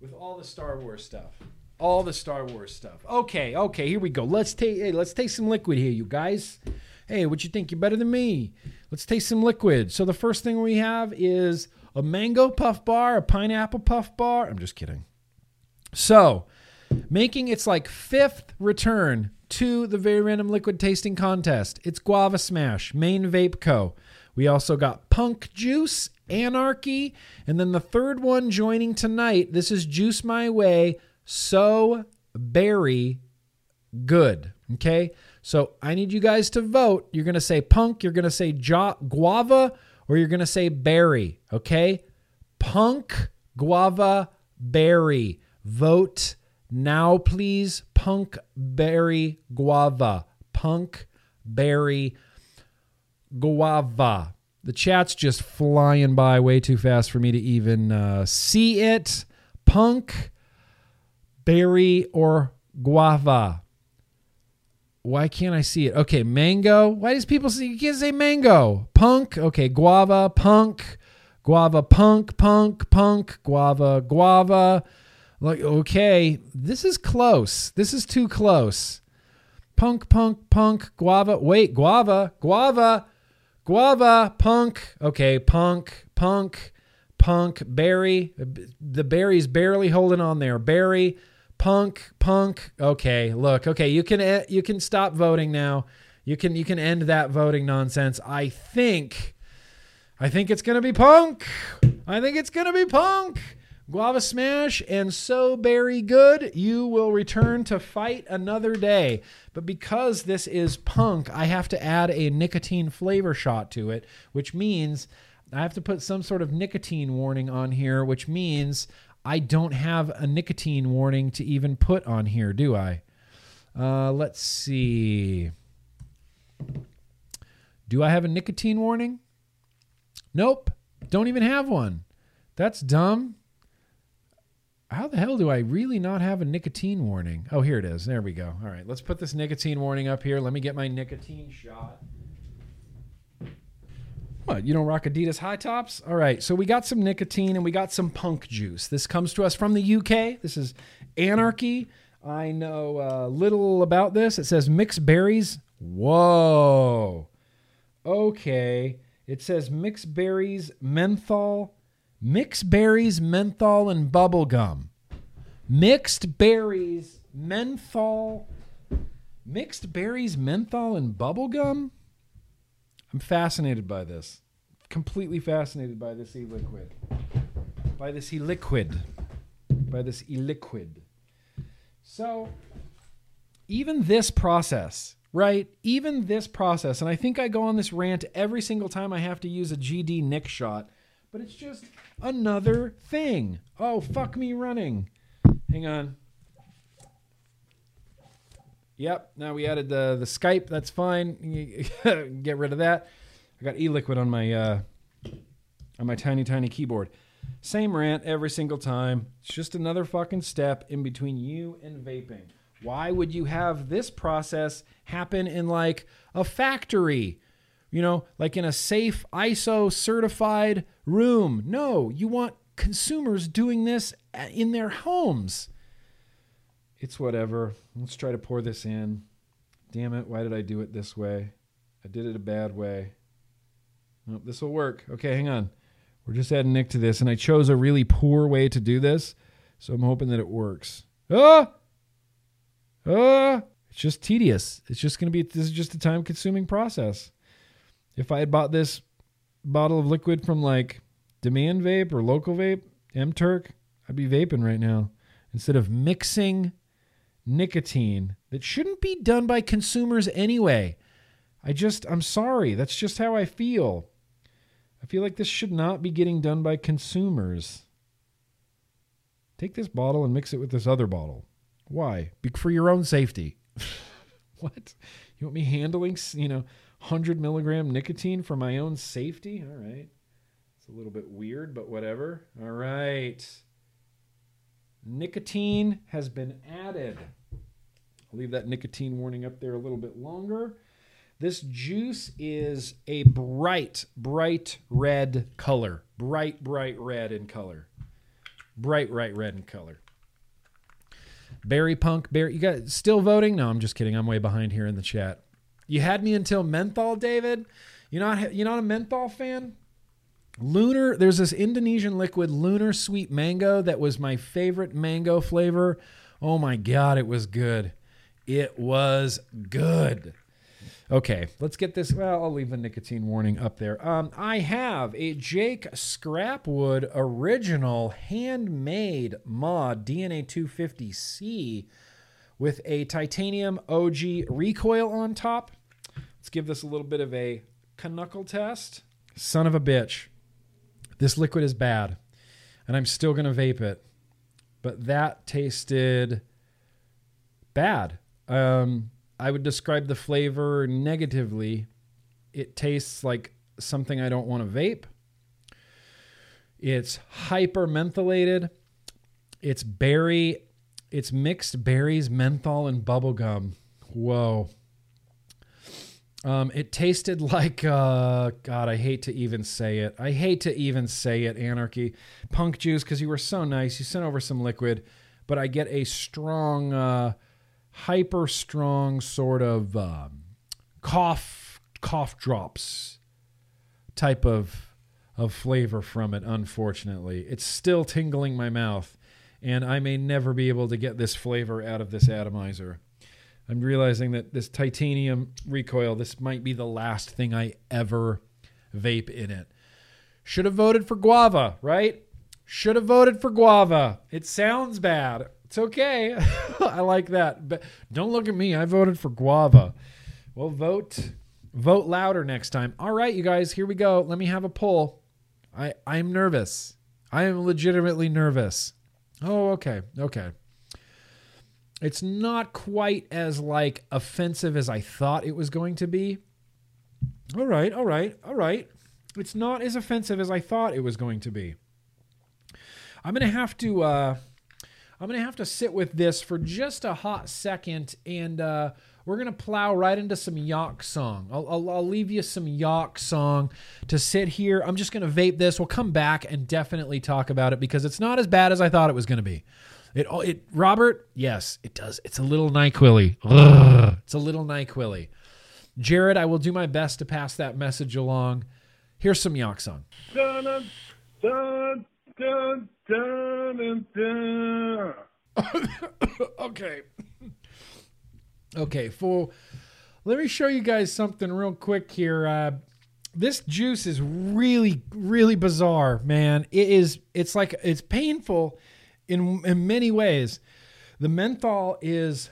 with all the Star Wars stuff, all the Star Wars stuff. Okay, okay, here we go. Let's take hey, let's taste some liquid here, you guys. Hey, what you think? You're better than me. Let's taste some liquid. So the first thing we have is a mango puff bar, a pineapple puff bar. I'm just kidding. So making its like fifth return to the very random liquid tasting contest. It's Guava Smash, Main Vape Co. We also got Punk Juice, Anarchy, and then the third one joining tonight. This is Juice My Way, So Berry Good. Okay, so I need you guys to vote. You're gonna say Punk, you're gonna say jo- Guava, or you're gonna say Berry. Okay, Punk, Guava, Berry. Vote now, please, punk berry guava. Punk berry guava. The chat's just flying by way too fast for me to even uh, see it. Punk berry or guava. Why can't I see it? Okay, mango. Why does people say you can't say mango? Punk. Okay, guava, punk, guava, punk, punk, punk, guava, guava. Like, okay, this is close. This is too close. Punk, punk, punk, guava. Wait, guava, guava, guava, punk. Okay, punk, punk, punk, berry. The berry's barely holding on there. Berry, punk, punk. Okay, look. Okay, you can eh, you can stop voting now. You can you can end that voting nonsense. I think I think it's gonna be punk. I think it's gonna be punk. Guava Smash and So Berry Good, you will return to fight another day. But because this is punk, I have to add a nicotine flavor shot to it, which means I have to put some sort of nicotine warning on here, which means I don't have a nicotine warning to even put on here, do I? Uh, let's see. Do I have a nicotine warning? Nope. Don't even have one. That's dumb how the hell do I really not have a nicotine warning? Oh, here it is. There we go. All right, let's put this nicotine warning up here. Let me get my nicotine shot. What, you don't rock Adidas high tops? All right, so we got some nicotine and we got some punk juice. This comes to us from the UK. This is Anarchy. I know uh, little about this. It says mixed berries. Whoa. Okay. It says mixed berries, menthol, Mixed berries, menthol, and bubble gum. Mixed berries, menthol, mixed berries, menthol, and bubblegum. I'm fascinated by this. Completely fascinated by this e liquid. By this e liquid. By this e liquid. So, even this process, right? Even this process, and I think I go on this rant every single time I have to use a GD nic shot, but it's just another thing. Oh, fuck me running. Hang on. Yep, now we added the the Skype. That's fine. (laughs) Get rid of that. I got e-liquid on my uh, on my tiny tiny keyboard. Same rant every single time. It's just another fucking step in between you and vaping. Why would you have this process happen in like a factory? You know, like in a safe ISO certified room. No, you want consumers doing this in their homes. It's whatever. Let's try to pour this in. Damn it, why did I do it this way? I did it a bad way. Nope, this will work. Okay, hang on. We're just adding nic to this, and I chose a really poor way to do this, so I'm hoping that it works. Ah! Ah! It's just tedious. It's just going to be, this is just a time consuming process. If I had bought this bottle of liquid from like Demand Vape or Local Vape, M Turk, I'd be vaping right now. Instead of mixing nicotine that shouldn't be done by consumers anyway. I just, I'm sorry. That's just how I feel. I feel like this should not be getting done by consumers. Take this bottle and mix it with this other bottle. Why? Be- for your own safety. (laughs) what? You want me handling, you know, 100 milligram nicotine for my own safety? All right. It's a little bit weird, but whatever. All right. Nicotine has been added. I'll leave that nicotine warning up there a little bit longer. This juice is a bright, bright red color. Bright, bright red in color. Bright, bright red in color. Berry Punk, Berry. You got still voting? No, I'm just kidding. I'm way behind here in the chat. You had me until menthol, David. You're not you're not a menthol fan? Lunar, there's this Indonesian liquid lunar sweet mango that was my favorite mango flavor. Oh my god, it was good. It was good. Okay, let's get this. Well, I'll leave the nicotine warning up there. Um, I have a Jake Scrapwood original handmade mod DNA 250C with a titanium OG recoil on top. Let's give this a little bit of a knuckle test. Son of a bitch. This liquid is bad, and I'm still going to vape it. But that tasted bad. Um, I would describe the flavor negatively. It tastes like something I don't want to vape. It's hyper mentholated. It's berry. It's mixed berries, menthol, and bubblegum. Whoa. Um, it tasted (laughs) like uh, God. I hate to even say it. I hate to even say it. Anarchy, punk juice. Because you were so nice. You sent over some liquid, but I get a strong, uh, hyper strong sort of um, cough cough drops type of of flavor from it. Unfortunately, it's still tingling my mouth, and I may never be able to get this flavor out of this atomizer. I'm realizing that this titanium recoil, this might be the last thing I ever vape in it. Should have voted for guava, right? Should have voted for guava. It sounds bad. It's okay. (laughs) I like that. But don't look at me. I voted for guava. Well, vote vote louder next time. All right, you guys, here we go. Let me have a poll. I I'm nervous. I am legitimately nervous. Oh, okay. Okay it's not quite as like offensive as I thought it was going to be. All right, all right, all right. It's not as offensive as I thought it was going to be. I'm gonna have to uh, I'm gonna have to sit with this for just a hot second, and uh, we're gonna plow right into some Yawk song. I'll, I'll, I'll leave you some Yawk song to sit here. I'm just gonna vape this. We'll come back and definitely talk about it because it's not as bad as I thought it was gonna be. It it Robert, yes, it does. It's a little Nyquilly. It's a little Nyquilly. Jared, I will do my best to pass that message along. Here's some Yawk song. Dun, dun, dun, dun, dun, dun. (coughs) okay. Okay, for let me show you guys something real quick here. Uh, this juice is really, really bizarre, man. It is. It's like it's painful in in many ways. The menthol is.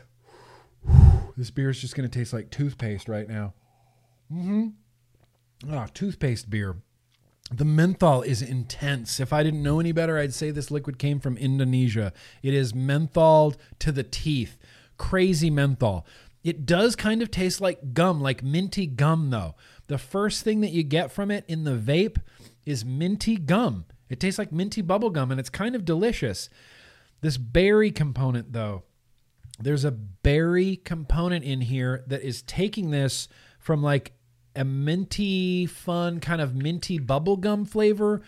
This beer is just going to taste like toothpaste right now. Mm-hmm. Ah, toothpaste beer. The menthol is intense. If I didn't know any better, I'd say this liquid came from Indonesia. It is mentholed to the teeth. Crazy menthol. It does kind of taste like gum, like minty gum, though. The first thing that you get from it in the vape is minty gum. It tastes like minty bubble gum, and it's kind of delicious. This berry component, though, there's a berry component in here that is taking this from like a minty, fun, kind of minty bubblegum flavor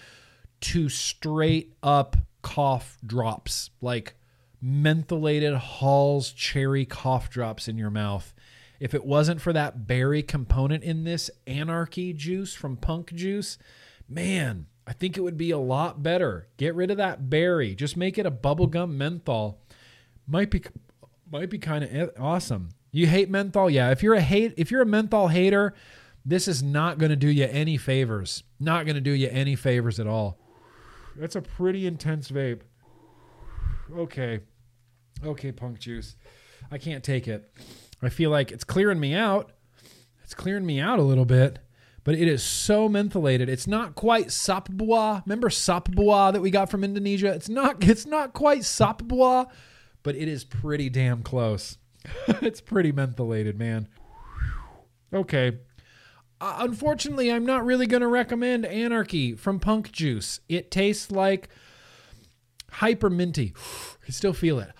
to straight up cough drops, like mentholated Hall's cherry cough drops in your mouth. If it wasn't for that berry component in this anarchy juice from Punk Juice, man, I think it would be a lot better. Get rid of that berry. Just make it a bubblegum menthol. Might be might be kind of awesome. You hate menthol? Yeah. If you're a hate if you're a menthol hater, this is not going to do you any favors. Not going to do you any favors at all. That's a pretty intense vape. Okay. Okay, punk juice. I can't take it. I feel like it's clearing me out. It's clearing me out a little bit, but it is so mentholated. It's not quite sapbois. Remember sapbois that we got from Indonesia? It's not (laughs) it's not quite sapbois, but it is pretty damn close. (laughs) it's pretty mentholated, man. Okay. Uh, unfortunately, I'm not really going to recommend Anarchy from Punk Juice. It tastes like hyper minty. (sighs) I still feel it.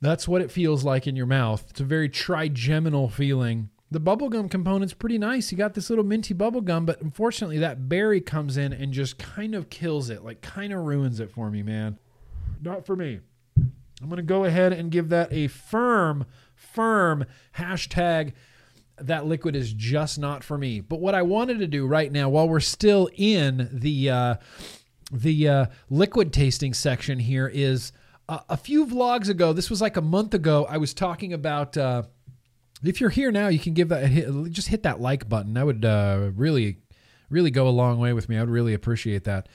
That's what it feels like in your mouth. It's a very trigeminal feeling. The bubblegum component's pretty nice. You got this little minty bubblegum, but unfortunately that berry comes in and just kind of kills it, like kind of ruins it for me, man. Not for me. I'm going to go ahead and give that a firm, firm hashtag that liquid is just not for me. But what I wanted to do right now, while we're still in the uh, the uh, liquid tasting section here, is uh, a few vlogs ago. This was like a month ago. I was talking about. Uh, if you're here now, you can give that hit, just hit that like button. That would uh, really, really go a long way with me. I would really appreciate that.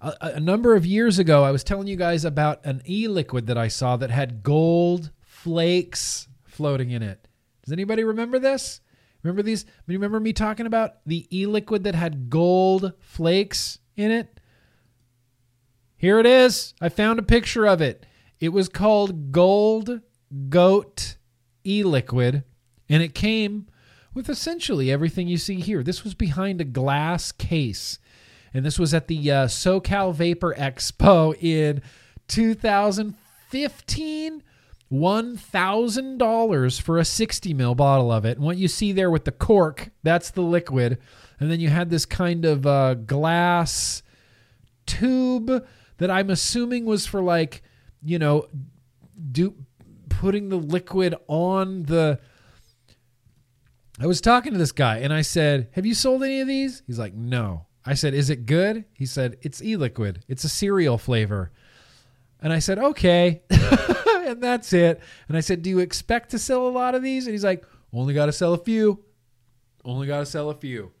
A, a number of years ago, I was telling you guys about an e-liquid that I saw that had gold flakes floating in it. Does anybody remember this? Remember these? Remember me talking about the e-liquid that had gold flakes in it? Here it is. I found a picture of it. It was called Gold Goat e-liquid, and it came with essentially everything you see here. This was behind a glass case, and this was at the uh, SoCal Vapor Expo in 2015. $1,000 for a 60 mil bottle of it. And what you see there with the cork, that's the liquid. And then you had this kind of uh, glass tube that I'm assuming was for like, you know, do putting the liquid on the. I was talking to this guy and I said, Have you sold any of these? He's like, No. I said, Is it good? He said, It's e liquid, it's a cereal flavor. And I said, Okay. (laughs) Eh, and that's it. And I said, Do you expect to sell a lot of these? And he's like, Only got to sell a few. Only got to sell a few.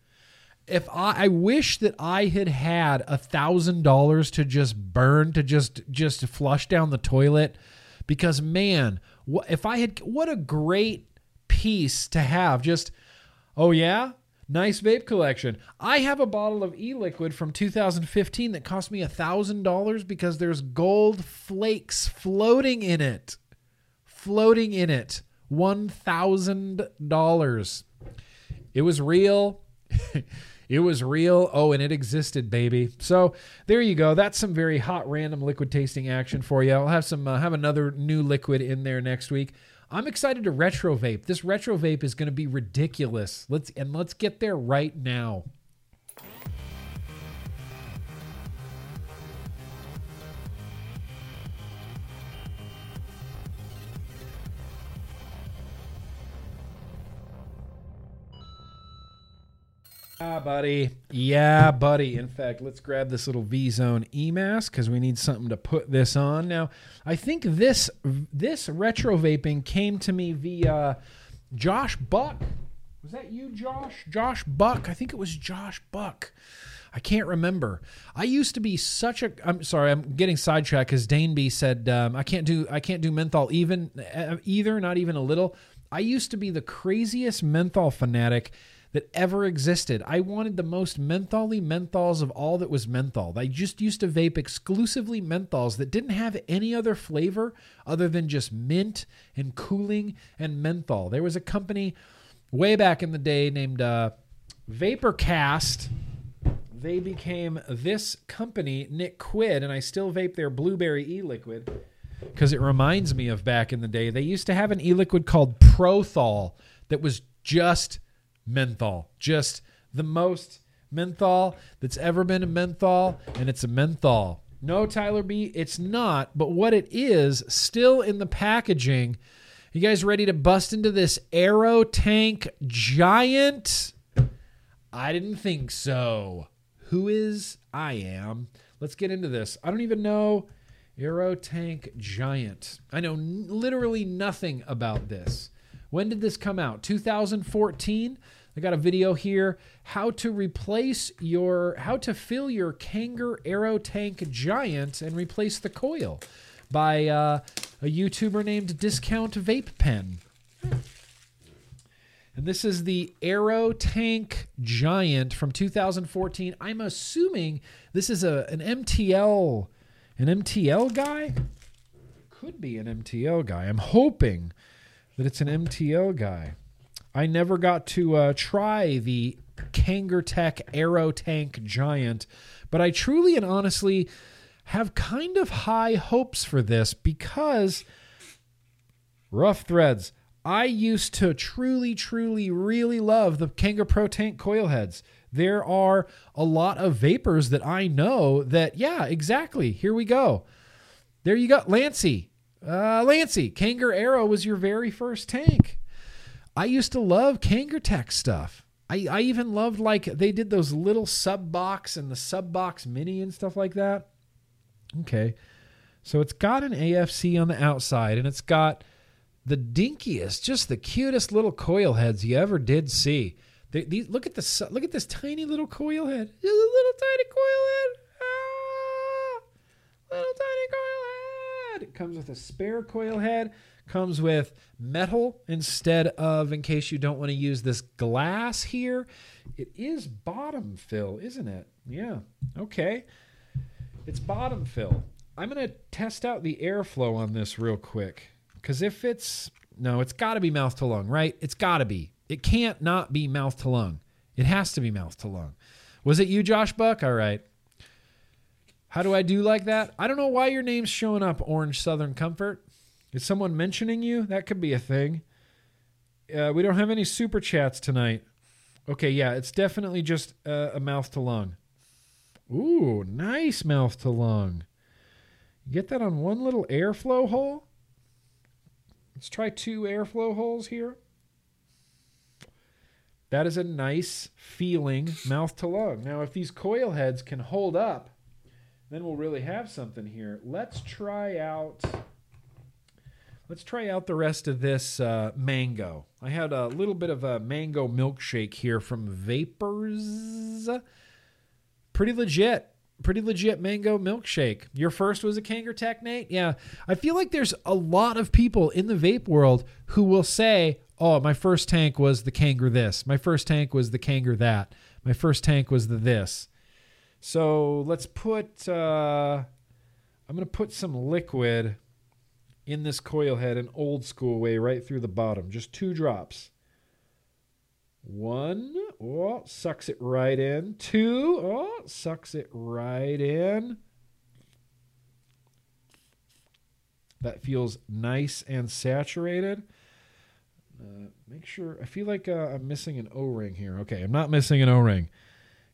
If I, I wish that I had had a thousand dollars to just burn to just just flush down the toilet, because man, what if I had what a great piece to have. Just oh yeah, nice vape collection. I have a bottle of e-liquid from 2015 that cost me a thousand dollars because there's gold flakes floating in it, floating in it. One thousand dollars. It was real. (laughs) it was real. Oh, and it existed, baby. So there you go. That's some very hot, random liquid tasting action for you. I'll have some uh, have another new liquid in there next week. I'm excited to retro vape. This retro vape is going to be ridiculous. Let's and let's get there right now. Yeah, buddy. Yeah, buddy. In fact, let's grab this little V Zone E mask because we need something to put this on. Now, I think this this retro vaping came to me via Josh Buck. Was that you, Josh? Josh Buck. I think it was Josh Buck. I can't remember. I used to be such a. I'm sorry. I'm getting sidetracked because Daneby said um, I can't do I can't do menthol even either. Not even a little. I used to be the craziest menthol fanatic that ever existed. I wanted the most mentholy menthols of all that was menthol. I just used to vape exclusively menthols that didn't have any other flavor other than just mint and cooling and menthol. There was a company way back in the day named uh, Vaporcast. They became this company, NicQuid, and I still vape their blueberry e liquid because it reminds me of back in the day. They used to have an e liquid called Prothol that was just menthol. Just the most menthol that's ever been a menthol, and it's a menthol. No, Tyler B, it's not, but what it is, still in the packaging. You guys ready to bust into this Aero Tank Giant? I didn't think so. Who is? I am. Let's get into this. I don't even know Aero Tank Giant. I know n- literally nothing about this. When did this come out? 2014. I got a video here how to replace your how to fill your Kanger Aero Tank Giant and replace the coil by uh, a YouTuber named Discount Vape Pen. And this is the Aero Tank Giant from 2014. I'm assuming this is a an MTL an MTL guy. Could be an MTL guy. I'm hoping that it's an MTL guy. I never got to uh, try the Kangertech Aero Tank Giant, but I truly and honestly have kind of high hopes for this because rough threads. I used to truly, truly, really love the Kanger Pro Tank coil heads. There are a lot of vapers that I know that, yeah, exactly. Here we go. There you go. Lancy. Uh, Lancy, Kanger Aero was your very first tank. I used to love Kangertech stuff. I, I even loved like they did those little Subox and the Subox mini and stuff like that. Okay. So it's got an AFC on the outside and it's got the dinkiest, just the cutest little coil heads you ever did see. They, these, look at this look at this tiny little coil head. Just a little tiny coil head. Ah, little tiny coil head. It comes with a spare coil head comes with metal instead of in case you don't want to use this glass here. It is bottom fill isn't it? Yeah okay. It's bottom fill. I'm going to test out the airflow on this real quick because if it's no it's got to be mouth to lung right? It's got to be. It can't not be mouth to lung. It has to be mouth to lung. Was it you josh buck? All right. How do i do like that? I don't know why your name's showing up orange southern comfort is someone mentioning you? That could be a thing. Uh, we don't have any super chats tonight. Okay, yeah, it's definitely just uh, a mouth to lung. Ooh, nice mouth to lung. Get that on one little airflow hole? Let's try two airflow holes here. That is a nice feeling mouth to lung. Now, if these coil heads can hold up, then we'll really have something here. Let's try out Let's try out the rest of this uh, mango. I had a little bit of a mango milkshake here from Vapors. Pretty legit. Pretty legit mango milkshake. Your first was a Kangertech, Nate? Yeah. I feel like there's a lot of people in the vape world who will say, oh, my first tank was the Kanger this. My first tank was the Kanger that. My first tank was the this. So let's put, uh, I'm going to put some liquid in this coil head an old school way right through the bottom. Just two drops. One, oh, sucks it right in. Two, oh, sucks it right in. That feels nice and saturated. Uh, make sure, I feel like uh, I'm missing an O ring here. Okay, I'm not missing an O ring.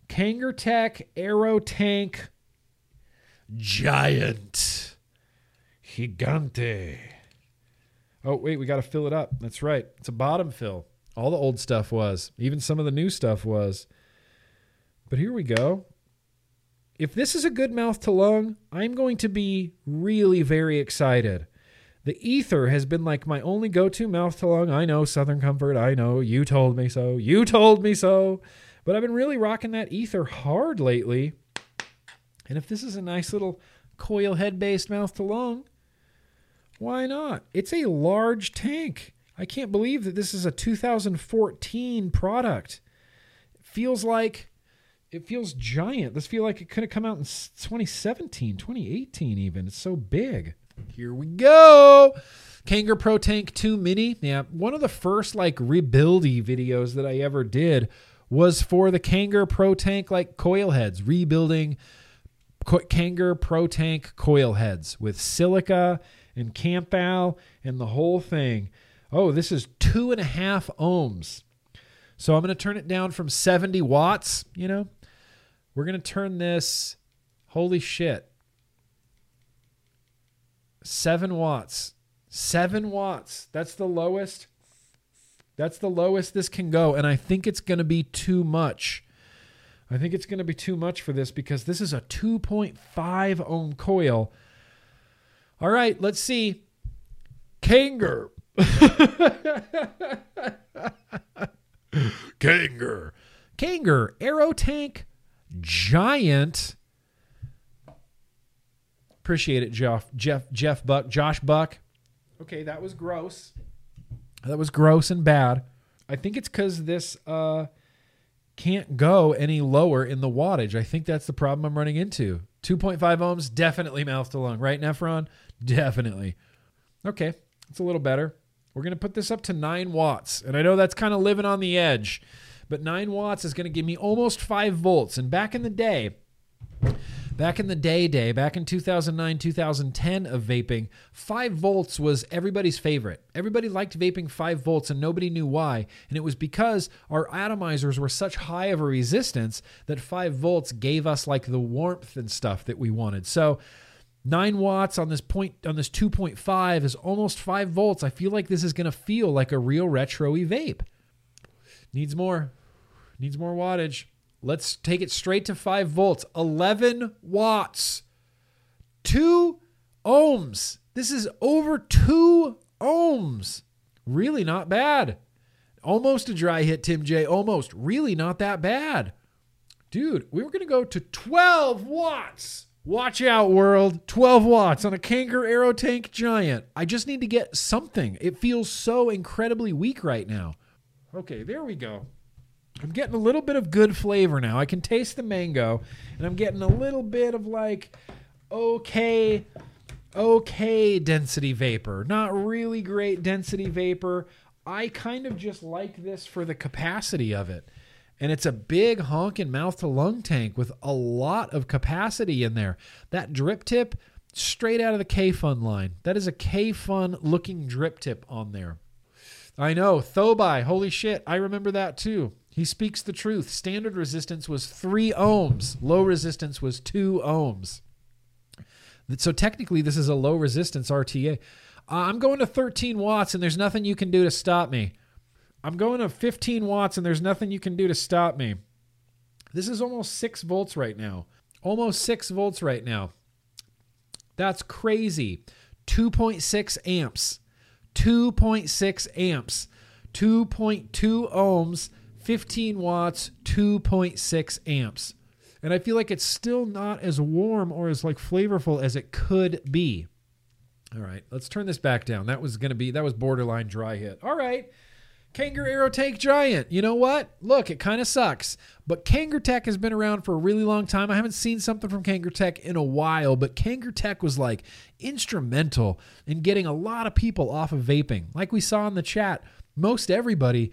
Kangertech Aero Tank Giant. Gigante. Oh, wait, we got to fill it up. That's right. It's a bottom fill. All the old stuff was. Even some of the new stuff was. But here we go. If this is a good mouth to lung, I'm going to be really very excited. The ether has been like my only go to mouth to lung. I know Southern Comfort. I know you told me so. You told me so. But I've been really rocking that ether hard lately. And if this is a nice little coil head based mouth to lung, why not? It's a large tank. I can't believe that this is a 2014 product. It feels like it feels giant. This feel like it could have come out in 2017, 2018 even. It's so big. Here we go. Kanger Pro Tank 2 Mini. Yeah, one of the first like rebuildy videos that I ever did was for the Kanger Pro Tank like coil heads, rebuilding Kanger Pro Tank coil heads with silica and Kanthal and the whole thing. Oh, this is two and a half ohms. So I'm going to turn it down from 70 watts. You know, we're going to turn this, holy shit, seven watts. Seven watts. That's the lowest. That's the lowest this can go. And I think it's going to be too much. I think it's going to be too much for this because this is a 2.5 ohm coil. All right, let's see. Kanger. (laughs) Kanger. Kanger Aero Tank Giant. Appreciate it, Jeff. Jeff. Jeff Buck. Josh Buck. Okay, that was gross. That was gross and bad. I think it's because this uh, can't go any lower in the wattage. I think that's the problem I'm running into. 2.5 ohms, definitely mouth to lung. Right, Nephron? Definitely. Okay, it's a little better. We're going to put this up to 9 watts. And I know that's kind of living on the edge, but 9 watts is going to give me almost 5 volts. And back in the day, back in the day day back in 2009 2010 of vaping 5 volts was everybody's favorite. Everybody liked vaping 5 volts and nobody knew why. And it was because our atomizers were such high of a resistance that 5 volts gave us like the warmth and stuff that we wanted. So 9 watts on this point on this 2.5 is almost 5 volts. I feel like this is going to feel like a real retro vape. Needs more. Needs more wattage Let's take it straight to 5 volts. 11 watts. 2 ohms. This is over 2 ohms. Really not bad. Almost a dry hit, Tim J. Almost. Really not that bad. Dude, we were going to go to 12 watts. Watch out, world. 12 watts on a Kanger Aero Tank Giant. I just need to get something. It feels so incredibly weak right now. Okay, there we go. I'm getting a little bit of good flavor now. I can taste the mango, and I'm getting a little bit of like okay, okay density vapor. Not really great density vapor. I kind of just like this for the capacity of it. And it's a big honking mouth to lung tank with a lot of capacity in there. That drip tip, straight out of the Kayfun line. That is a Kayfun looking drip tip on there. I know. Thobai, holy shit. I remember that too. He speaks the truth. Standard resistance was 3 ohms, low resistance was 2 ohms. So technically, this is a low resistance RTA. I'm going to 13 watts, and there's nothing you can do to stop me. I'm going to 15 watts, and there's nothing you can do to stop me. This is almost 6 volts right now. Almost 6 volts right now. That's crazy. 2.6 amps. 2.6 amps. 2.2 ohms 15 watts, 2.6 amps. And I feel like it's still not as warm or as like flavorful as it could be. All right, let's turn this back down. That was going to be that was borderline dry hit. All right. Kanger Aero Tank Giant. You know what? Look, it kind of sucks. But Kangertech has been around for a really long time. I haven't seen something from Kangertech in a while, but Kangertech was like instrumental in getting a lot of people off of vaping. Like we saw in the chat, most everybody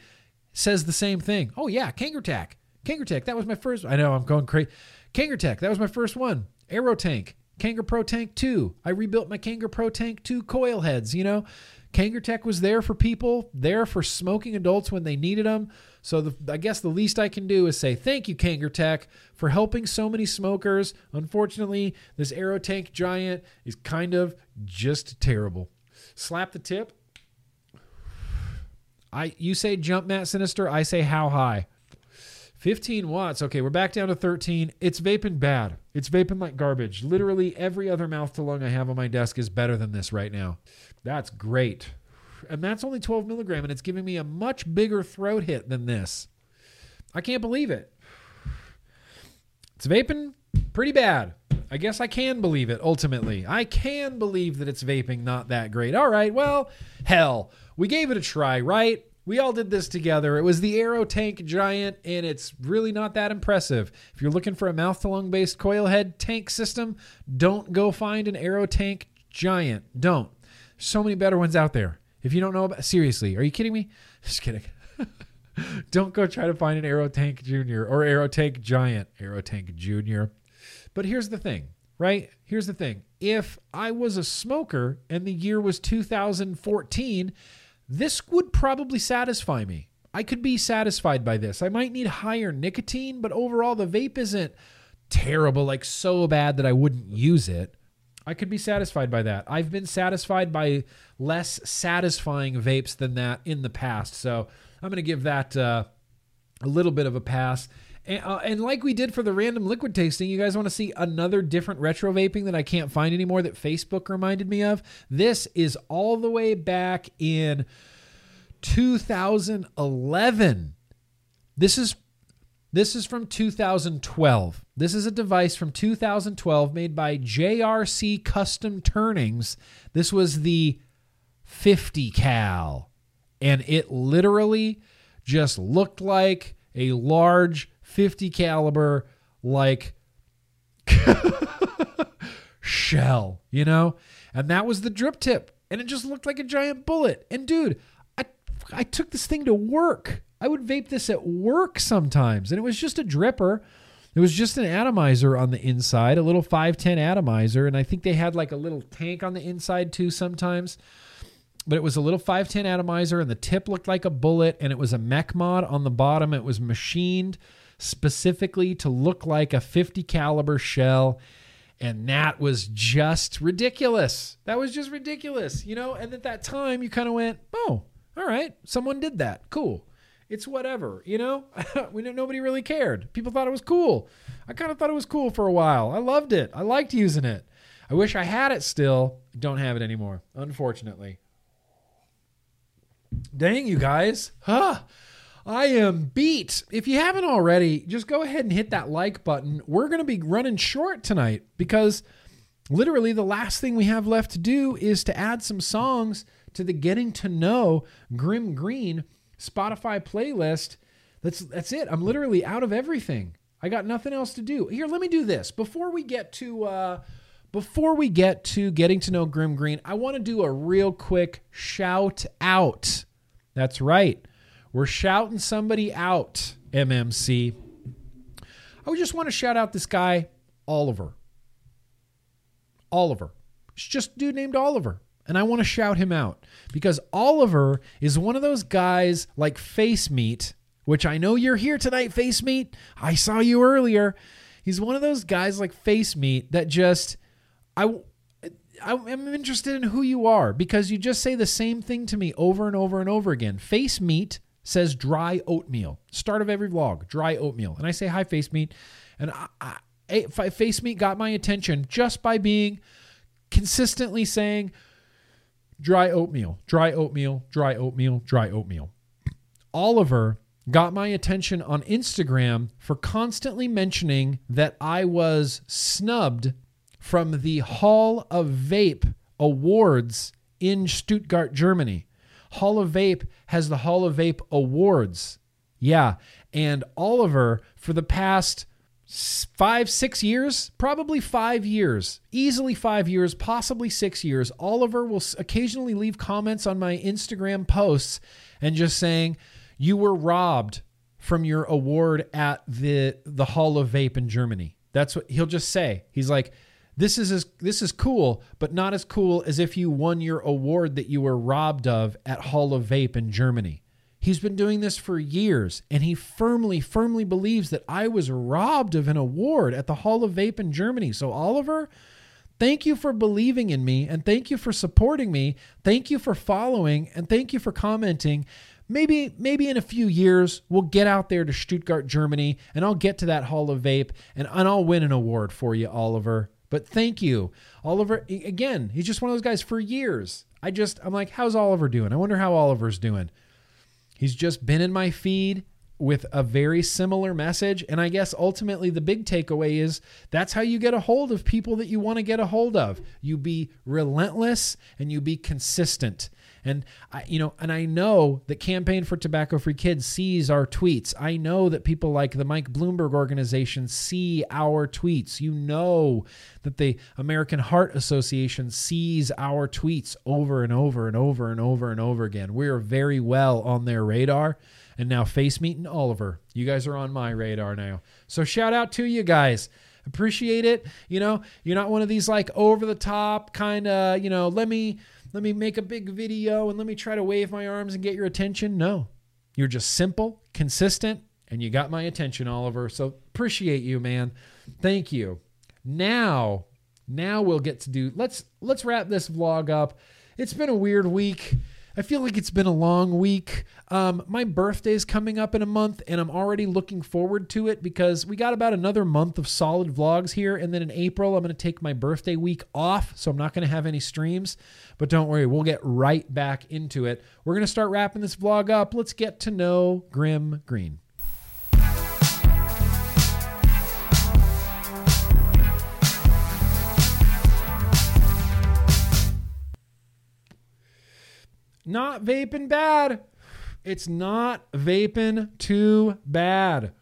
says the same thing. Oh yeah, Kangertech. Kangertech, that was my first. I know I'm going crazy. Kangertech, that was my first one. Aero Tank, Kanger Pro Tank 2. I rebuilt my Kanger Pro Tank 2 coil heads, you know. Kangertech was there for people, there for smoking adults when they needed them. So the, I guess the least I can do is say thank you, Kangertech, for helping so many smokers. Unfortunately, this Aero Tank Giant is kind of just terrible. Slap the tip. I you say jump Matt Sinister, I say how high. 15 watts. Okay, we're back down to 13. It's vaping bad. It's vaping like garbage. Literally every other mouth to lung I have on my desk is better than this right now. That's great. And that's only 12 milligram, and it's giving me a much bigger throat hit than this. I can't believe it. It's vaping pretty bad. I guess I can believe it ultimately. I can believe that it's vaping not that great. All right, well, hell, we gave it a try, right? We all did this together. It was the Aero Tank Giant, and it's really not that impressive. If you're looking for a mouth to lung based coil head tank system, don't go find an Aero Tank Giant. Don't. So many better ones out there. If you don't know about, seriously, are you kidding me? (laughs) Just kidding. (laughs) don't go try to find an Aero Tank Junior or Aero Tank Giant. Aero Tank Junior. But here's the thing, right? Here's the thing. If I was a smoker and the year was 2014, this would probably satisfy me. I could be satisfied by this. I might need higher nicotine, but overall, the vape isn't terrible, like so bad that I wouldn't use it. I could be satisfied by that. I've been satisfied by less satisfying vapes than that in the past. So I'm going to give that uh, a little bit of a pass. And, uh, and, like we did for the random liquid tasting, you guys want to see another different retro vaping that I can't find anymore that Facebook reminded me of? This is all the way back in 2011. This is this is from 2012. This is a device from 2012 made by JRC Custom Turnings. This was the 50 cal and it literally just looked like a large 50 caliber like (laughs) shell, you know? And that was the drip tip. And it just looked like a giant bullet. And dude, I I took this thing to work. I would vape this at work sometimes. And it was just a dripper. It was just an atomizer on the inside, a little 510 atomizer. And I think they had like a little tank on the inside too sometimes. But it was a little 510 atomizer, and the tip looked like a bullet, and it was a mech mod on the bottom. It was machined specifically to look like a 50 caliber shell. And that was just ridiculous. That was just ridiculous you know? And at that time you kind of went oh all right someone did that. Cool. It's whatever you know? (laughs) We nobody really cared. People thought it was cool. I kind of thought it was cool for a while. I loved it. I liked using it. I wish i had it still. Don't have it anymore unfortunately. Dang you guys. Huh I am beat. If you haven't already, just go ahead and hit that like button. We're going to be running short tonight because literally the last thing we have left to do is to add some songs to the Getting to Know Grimm Green Spotify playlist. That's that's it. I'm literally out of everything. I got nothing else to do. Here, let me do this. Before we get to uh before we get to getting to know Grimm Green, I want to do a real quick shout out. That's right. We're shouting somebody out, MMC. I would just want to shout out this guy, Oliver. Oliver. It's just a dude named Oliver. And I want to shout him out because Oliver is one of those guys like Face Meat, which I know you're here tonight, Face Meat. I saw you earlier. He's one of those guys like Face Meat that just, I, I'm interested in who you are because you just say the same thing to me over and over and over again. Face Meat says dry oatmeal. Start of every vlog, dry oatmeal. And I say hi, Face Meat. And I, I, Face Meat got my attention just by being consistently saying dry oatmeal, dry oatmeal, dry oatmeal, dry oatmeal. Oliver got my attention on Instagram for constantly mentioning that I was snubbed from the Hall of Vape Awards in Stuttgart, Germany. Hall of Vape has the Hall of Vape Awards. Yeah. And Oliver, for the past five, six years, probably five years, easily five years, possibly six years, Oliver will occasionally leave comments on my Instagram posts and just saying, You were robbed from your award at the, the Hall of Vape in Germany. That's what he'll just say. He's like, this is as, this is cool, but not as cool as if you won your award that you were robbed of at Hall of Vape in Germany. He's been doing this for years, and he firmly, firmly believes that I was robbed of an award at the Hall of Vape in Germany. So, Oliver, thank you for believing in me, and thank you for supporting me. Thank you for following, and thank you for commenting. maybe maybe in a few years we'll get out there to Stuttgart, Germany, and I'll get to that Hall of Vape and, and I'll win an award for you, Oliver. But thank you, Oliver. Again, he's just one of those guys for years. I just I'm like, how's Oliver doing? I wonder how Oliver's doing. He's just been in my feed with a very similar message. And I guess ultimately the big takeaway is that's how you get a hold of people that you want to get a hold of. You be relentless and you be consistent. And I, you know, and I know that Campaign for Tobacco Free Kids sees our tweets. I know that people like the Mike Bloomberg organization see our tweets. You know that the American Heart Association sees our tweets over and over and over and over and over again. We are very well on their radar. And now Face Meat and Oliver, you guys are on my radar now. So shout out to you guys. Appreciate it. You know, you're not one of these like over the top kind of, you know, let me let me make a big video and let me try to wave my arms and get your attention. No. You're just simple, consistent, and you got my attention, Oliver. So appreciate you, man. Thank you. Now, now we'll get to do let's let's wrap this vlog up. It's been a weird week. I feel like it's been a long week. Um, my birthday's coming up in a month, and I'm already looking forward to it because we got about another month of solid vlogs here. And then in April, I'm going to take my birthday week off, so I'm not going to have any streams. But don't worry, we'll get right back into it. We're going to start wrapping this vlog up. Let's get to know Grimm Green. Not vaping bad. It's not vaping too bad.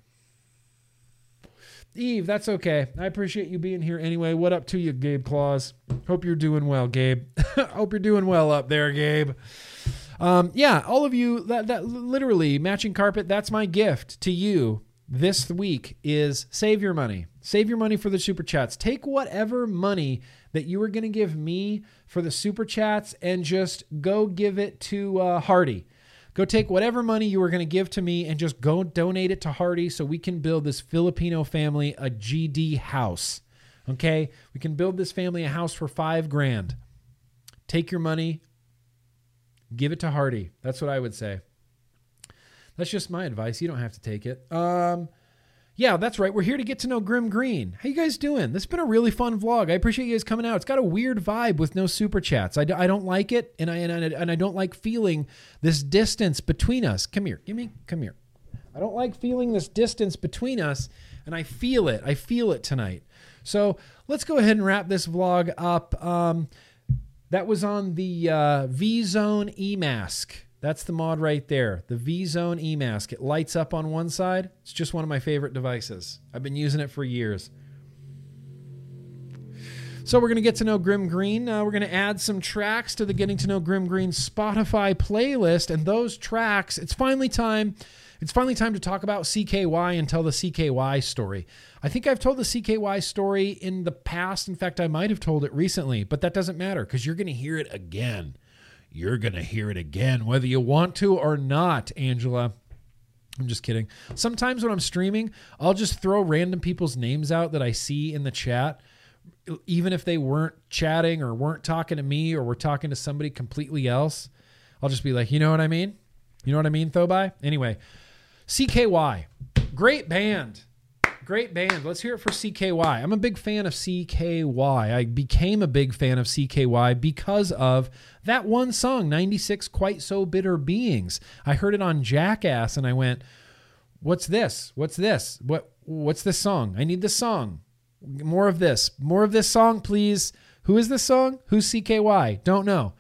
Eve, that's okay. I appreciate you being here anyway. What up to you, Gabe Claus? Hope you're doing well, Gabe. (laughs) Hope you're doing well up there, Gabe. Um, yeah, all of you, that, that literally matching carpet, that's my gift to you this week is save your money. Save your money for the super chats. Take whatever money that you were going to give me for the super chats and just go give it to uh, Hardy. Go take whatever money you were going to give to me and just go donate it to Hardy so we can build this Filipino family a GD house. Okay? We can build this family a house for five grand. Take your money, give it to Hardy. That's what I would say. That's just my advice. You don't have to take it. Um, yeah, that's right. We're here to get to know Grimm Green. How you guys doing? This has been a really fun vlog. I appreciate you guys coming out. It's got a weird vibe with no super chats. I, d- I don't like it, and I, and I and I don't like feeling this distance between us. Come here, give me, come here. I don't like feeling this distance between us, and I feel it. I feel it tonight. So let's go ahead and wrap this vlog up. Um, that was on the uh, V Zone E Mask. That's the mod right there. The V Zone E Mask. It lights up on one side. It's just one of my favorite devices. I've been using it for years. So we're going to get to know Grimm Green. Uh, we're going to add some tracks to the Getting to Know Grimm Green Spotify playlist. And those tracks, it's finally time. It's finally time to talk about CKY and tell the CKY story. I think I've told the CKY story in the past. In fact, I might have told it recently, but that doesn't matter because you're going to hear it again. You're going to hear it again, whether you want to or not, Angela. I'm just kidding. Sometimes when I'm streaming, I'll just throw random people's names out that I see in the chat, even if they weren't chatting or weren't talking to me or were talking to somebody completely else. I'll just be like, you know what I mean? You know what I mean, Thobai? Anyway, CKY, great band. Great band. Let's hear it for CKY. I'm a big fan of CKY. I became a big fan of CKY because of that one song, 96 Quite So Bitter Beings. I heard it on Jackass and I went, "What's this? What's this? What what's this song? I need this song. More of this. More of this song, please." Who is this song? Who's CKY? Don't know.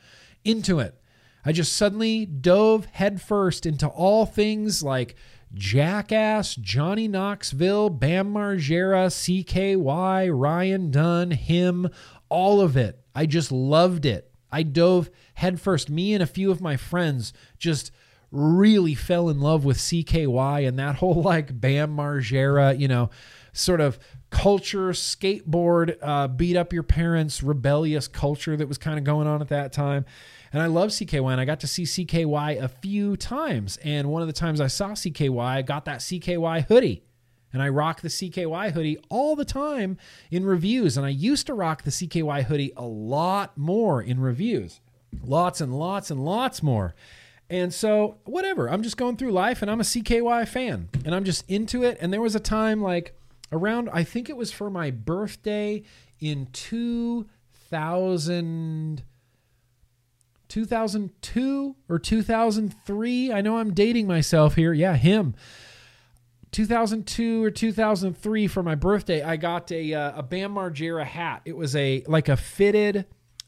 Into it. I just suddenly dove headfirst into all things like Jackass, Johnny Knoxville, Bam Margera, CKY, Ryan Dunn, him, all of it. I just loved it. I dove headfirst. Me and a few of my friends just really fell in love with CKY and that whole (laughs) like Bam Margera, you know, sort of culture, skateboard, uh, beat up your parents, rebellious culture that was kind of going on at that time. And I love CKY, and I got to see CKY a few times. And one of the times I saw CKY, I got that CKY hoodie. And I rock the CKY hoodie all the time in reviews. And I used to rock the CKY hoodie a lot more in reviews. Lots and lots and lots more. And so, whatever. I'm just going through life and I'm a CKY fan and I'm just into it. And there was a time like around, I think it was for my birthday in 2000. 2002 or 2003. I know I'm dating myself here. Yeah, him. 2002 or 2003 for my birthday, I got a uh, a Bam Margera hat. It was a like a fitted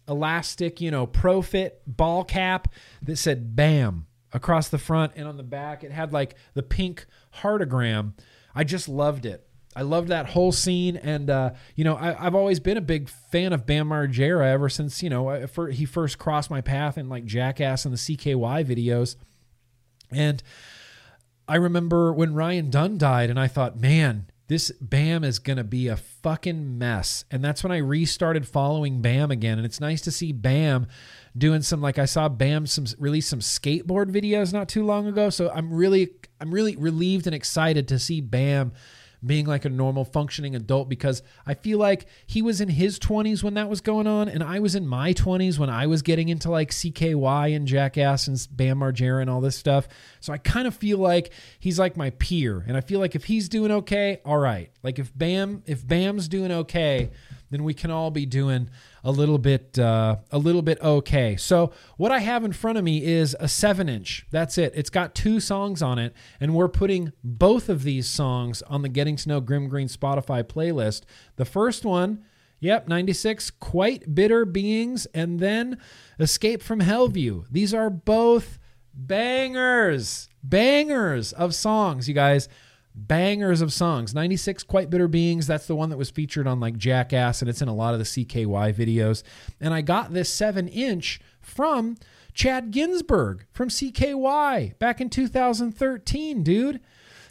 elastic, you know, pro fit ball cap that said Bam across the front and on the back. It had like the pink heartagram. I just loved it. I loved that whole scene, and uh, you know, I, have always been a big fan of Bam Margera ever since you know for, he first crossed my path in like Jackass and the CKY videos, and I remember when Ryan Dunn died, and I thought, man, this Bam is gonna be a fucking mess, and that's when I restarted following Bam again, and it's nice to see Bam doing some like I saw Bam some release some skateboard videos not too long ago, so I'm really I'm really relieved and excited to see Bam being like a normal functioning adult because I feel like he was in his 20s when that was going on, and I was in my 20s when I was getting into like CKY and Jackass and Bam Margera and all this stuff. So I kind of feel like he's like my peer, and I feel like if he's doing okay, all right. Like if Bam, if Bam's doing okay, then we can all be doing a little bit uh, a little bit okay. So what I have in front of me is a seven inch. That's it. It's got two songs on it, and we're putting both of these songs on the Getting to Know Grim Green Spotify playlist. The first one. Yep, 96, Quite Bitter Beings, and then Escape from Hellview. These are both bangers, bangers of songs, you guys bangers of songs. 96 quite bitter beings that's the one that was featured on like jackass and it's in a lot of the cky videos. And i got this 7 inch from chad ginsburg from cky back in 2013 dude.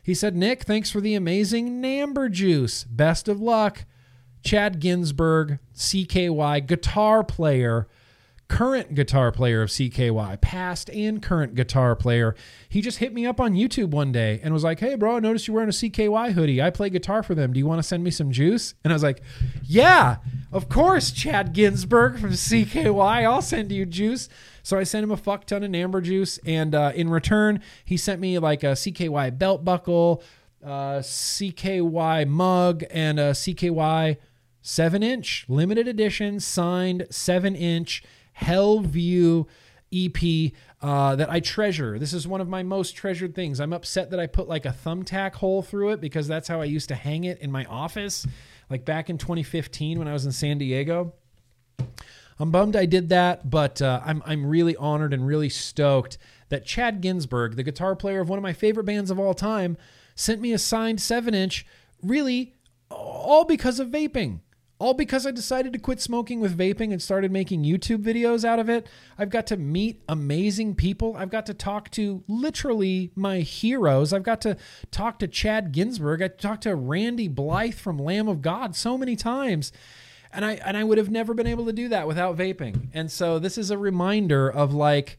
He said nick thanks for the amazing namber juice. Best of luck. Chad ginsburg cky guitar player current guitar player of CKY, past and current guitar player. He just hit me up on YouTube one day and was like, Hey, bro, I noticed you're wearing a CKY hoodie. I play guitar for them. Do you want to send me some juice? And I was like, Yeah, of course, Chad Ginsburg from CKY. I'll send you juice. So I sent him a fuck ton of Amber juice. And uh, in return, he sent me like a CKY belt buckle, uh, CKY mug, and a CKY 7 inch limited edition signed 7 inch Hellview EP uh, that I treasure. This is one of my most treasured things. I'm upset that I put like a thumbtack hole through it because that's how I used to hang it in my office, like back in 2015 when I was in San Diego. I'm bummed I did that, but uh, I'm I'm really honored and really stoked that Chad Ginsburg, the guitar player of one of my favorite bands of all time, sent me a signed seven inch. Really, all because of vaping all because I decided to quit smoking with vaping and started making YouTube videos out of it. I've got to meet amazing people. I've got to talk to literally my heroes. I've got to talk to Chad Ginsburg. I talked to Randy Blythe from Lamb of God so many times. And I and I would have never been able to do that without vaping. And so this is a reminder of like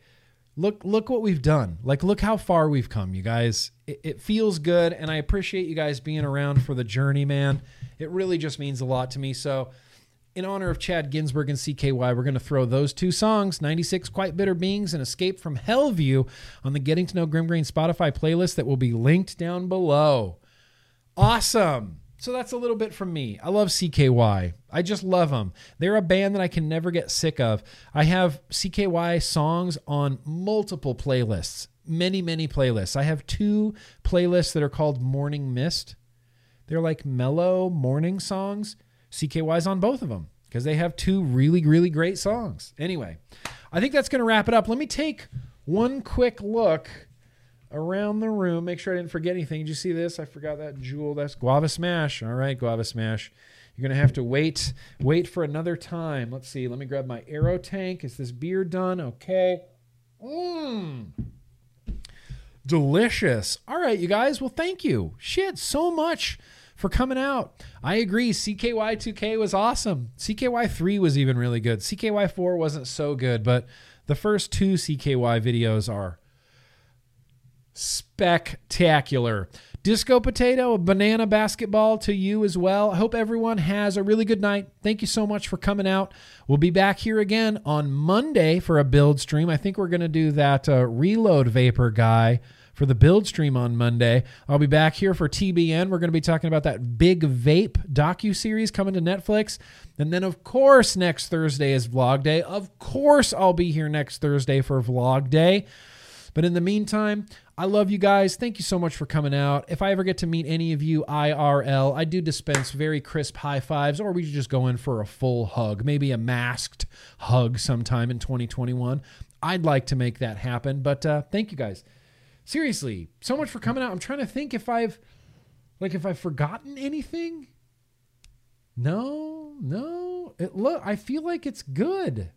look look what we've done. Like look how far we've come, you guys. It, it feels good and I appreciate you guys being around for the journey, man. It really just means a lot to me. So, in honor of Chad Ginsburg and CKY, we're going to throw those two songs, 96 Quite Bitter Beings and Escape from Hellview, on the Getting to Know Grimm Green Spotify playlist that will be linked down below. Awesome. So that's a little bit from me. I love CKY. I just love them. They're a band that I can never get sick of. I have CKY songs on multiple playlists, many, many playlists. I have two playlists that are called Morning Mist they're like mellow morning songs. CKY's on both of them because they have two really, really great songs. Anyway, I think that's going to wrap it up. Let me take one quick look around the room. Make sure I didn't forget anything. Did you see this? I forgot that Juul. That's Guava Smash. All right, Guava Smash. You're gonna have to wait, wait for another time. Let's see. Let me grab my Aero tank. Is this beer done? Okay. Mmm. Delicious. All right, you guys. Well, thank you. Shit, so much for coming out. I agree. CKY 2K was awesome. CKY 3 was even really good. CKY 4 wasn't so good, but the first two CKY videos are spectacular. Disco Potato, a banana basketball to you as well. I hope everyone has a really good night. Thank you so much for coming out. We'll be back here again on Monday for a build stream. I think we're going to do that uh, reload vapor guy for the build stream on Monday. I'll be back here for TBN. We're going to be talking about that big vape docu series coming to Netflix. And then of course next Thursday is vlog day. Of course I'll be here next Thursday for vlog day. But in the meantime, I love you guys. Thank you so much for coming out. If I ever get to meet any of you IRL, I do dispense very crisp high fives, or we should just go in for a full hug, maybe a masked hug sometime in 2021. I'd like to make that happen. But uh, thank you guys. Seriously, so much for coming out. I'm trying to think if I've like if I've forgotten anything. No, no. It look I feel like it's good.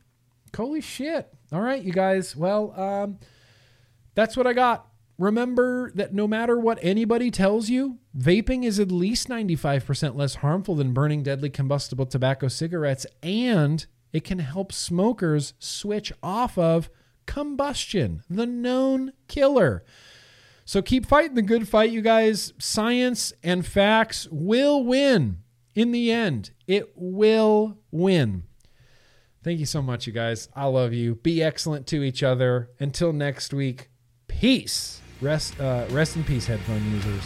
Holy shit. All right, you guys. Well, um that's what I got. Remember that no matter what anybody tells you, vaping is at least 95% less harmful than burning deadly combustible tobacco cigarettes, and it can help smokers switch off of combustion, the known killer. So keep fighting the good fight, you guys. Science and facts will win in the end. It will win. Thank you so much, you guys. I love you. Be excellent to each other. Until next week, peace. Rest, uh, rest in peace, headphone users.